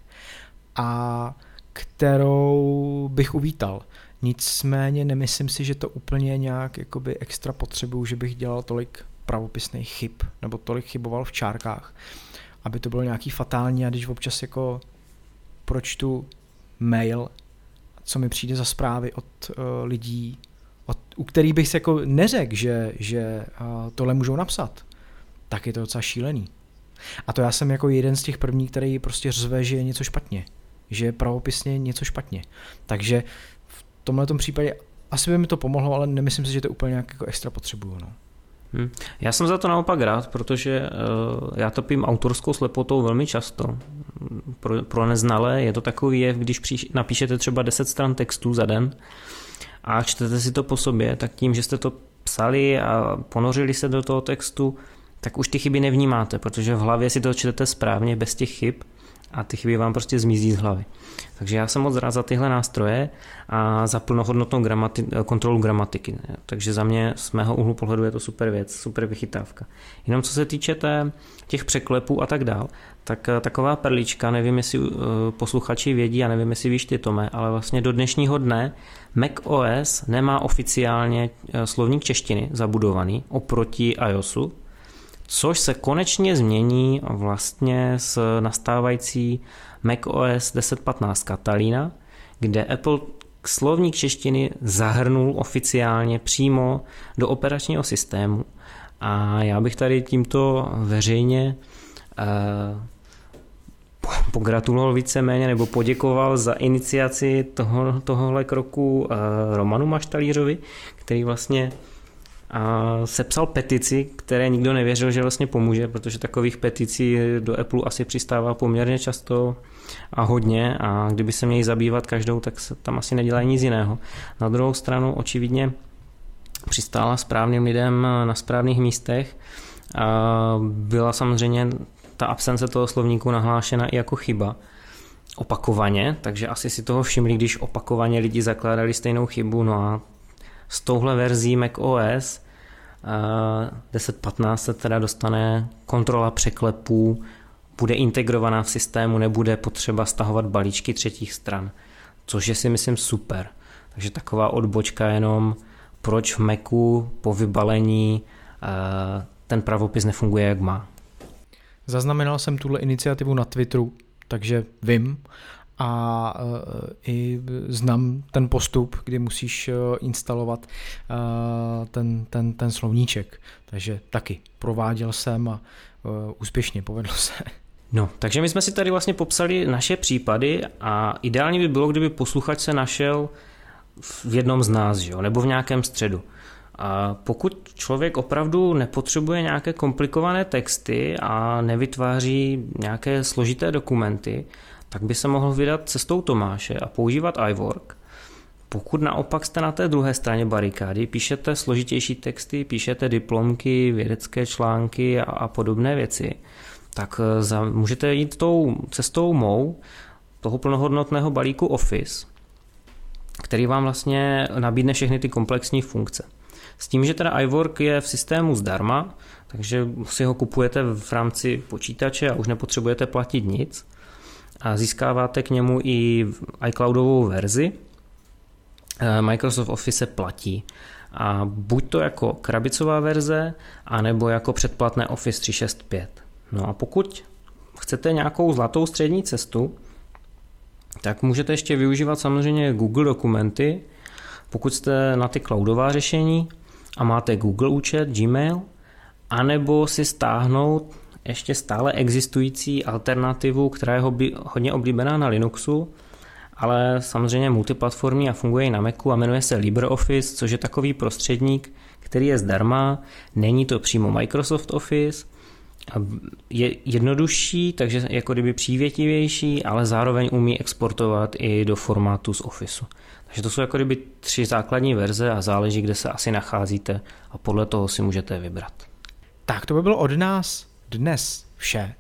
Speaker 1: A kterou bych uvítal. Nicméně nemyslím si, že to úplně nějak jakoby extra potřebuju, že bych dělal tolik pravopisných chyb, nebo tolik chyboval v čárkách, aby to bylo nějaký fatální a když občas jako pročtu mail, co mi přijde za zprávy od uh, lidí, od, u kterých bych se jako neřekl, že, že uh, tohle můžou napsat, tak je to docela šílený. A to já jsem jako jeden z těch prvních, který prostě řve, že je něco špatně že je pravopisně něco špatně. Takže v tomhle případě asi by mi to pomohlo, ale nemyslím si, že to úplně nějak jako extra potřebuju. No.
Speaker 2: Hmm. Já jsem za to naopak rád, protože uh, já topím autorskou slepotou velmi často. Pro, pro neznalé je to takový jev, když příš, napíšete třeba 10 stran textů za den a čtete si to po sobě, tak tím, že jste to psali a ponořili se do toho textu, tak už ty chyby nevnímáte, protože v hlavě si to čtete správně bez těch chyb a ty chyby vám prostě zmizí z hlavy. Takže já jsem moc rád za tyhle nástroje a za plnohodnotnou gramati- kontrolu gramatiky. Takže za mě z mého úhlu pohledu je to super věc, super vychytávka. Jenom co se týče té, těch překlepů a tak dál, tak eh, taková perlička, nevím jestli uh, posluchači vědí a nevím jestli víš ty Tome, ale vlastně do dnešního dne Mac OS nemá oficiálně uh, slovník češtiny zabudovaný oproti iOSu, což se konečně změní vlastně s nastávající macOS 10.15 Catalina, kde Apple slovník češtiny zahrnul oficiálně přímo do operačního systému. A já bych tady tímto veřejně eh, pogratuloval víceméně nebo poděkoval za iniciaci toho, tohohle kroku eh, Romanu Maštalířovi, který vlastně a sepsal petici, které nikdo nevěřil, že vlastně pomůže, protože takových peticí do Apple asi přistává poměrně často a hodně. A kdyby se měli zabývat každou, tak se tam asi nedělá nic jiného. Na druhou stranu očividně přistála správným lidem na správných místech. A byla samozřejmě ta absence toho slovníku nahlášena i jako chyba. Opakovaně, takže asi si toho všimli, když opakovaně lidi zakládali stejnou chybu, no a s touhle verzí Mac OS 10.15 se teda dostane kontrola překlepů, bude integrovaná v systému, nebude potřeba stahovat balíčky třetích stran, což je si myslím super. Takže taková odbočka jenom, proč v Macu po vybalení ten pravopis nefunguje jak má.
Speaker 1: Zaznamenal jsem tuhle iniciativu na Twitteru, takže vím a uh, i znám ten postup, kdy musíš uh, instalovat uh, ten, ten, ten slovníček. Takže taky prováděl jsem a úspěšně povedlo se.
Speaker 2: No, takže my jsme si tady vlastně popsali naše případy a ideálně by bylo, kdyby posluchač se našel v jednom z nás, jo, nebo v nějakém středu. A pokud člověk opravdu nepotřebuje nějaké komplikované texty a nevytváří nějaké složité dokumenty, tak by se mohl vydat cestou Tomáše a používat iWork. Pokud naopak jste na té druhé straně barikády, píšete složitější texty, píšete diplomky, vědecké články a, a podobné věci, tak eh, za, můžete jít tou cestou mou, toho plnohodnotného balíku Office, který vám vlastně nabídne všechny ty komplexní funkce. S tím, že teda iWork je v systému zdarma, takže si ho kupujete v rámci počítače a už nepotřebujete platit nic a získáváte k němu i iCloudovou verzi. Eh, Microsoft Office platí. A buď to jako krabicová verze, anebo jako předplatné Office 365. No a pokud chcete nějakou zlatou střední cestu, tak můžete ještě využívat samozřejmě Google dokumenty, pokud jste na ty cloudová řešení a máte Google účet, Gmail, anebo si stáhnout ještě stále existující alternativu, která je hodně oblíbená na Linuxu, ale samozřejmě multiplatformní a funguje i na Macu a jmenuje se LibreOffice, což je takový prostředník, který je zdarma, není to přímo Microsoft Office, je jednodušší, takže jako kdyby přívětivější, ale zároveň umí exportovat i do formátu z Officeu. Takže to jsou jako kdyby tři základní verze a záleží, kde se asi nacházíte a podle toho si můžete vybrat.
Speaker 1: Tak to by bylo od nás dnes vše.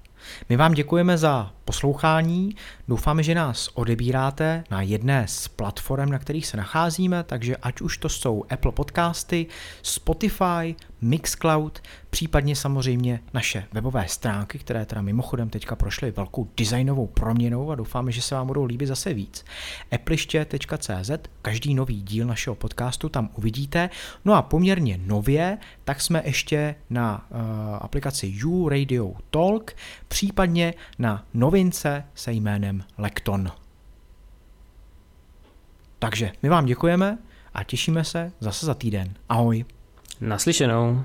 Speaker 1: My vám děkujeme za poslouchání. Doufáme, že nás odebíráte na jedné z platform, na kterých se nacházíme, takže ať už to jsou Apple Podcasty, Spotify, Mixcloud, případně samozřejmě naše webové stránky, které teda mimochodem teďka prošly velkou designovou proměnou a doufáme, že se vám budou líbit zase víc. Appliště.cz, každý nový díl našeho podcastu tam uvidíte. No a poměrně nově, tak jsme ještě na uh, aplikaci U Radio Talk, případně na novince se jménem Lekton. Takže my vám děkujeme a těšíme se zase za týden. Ahoj.
Speaker 2: Naslyšenou.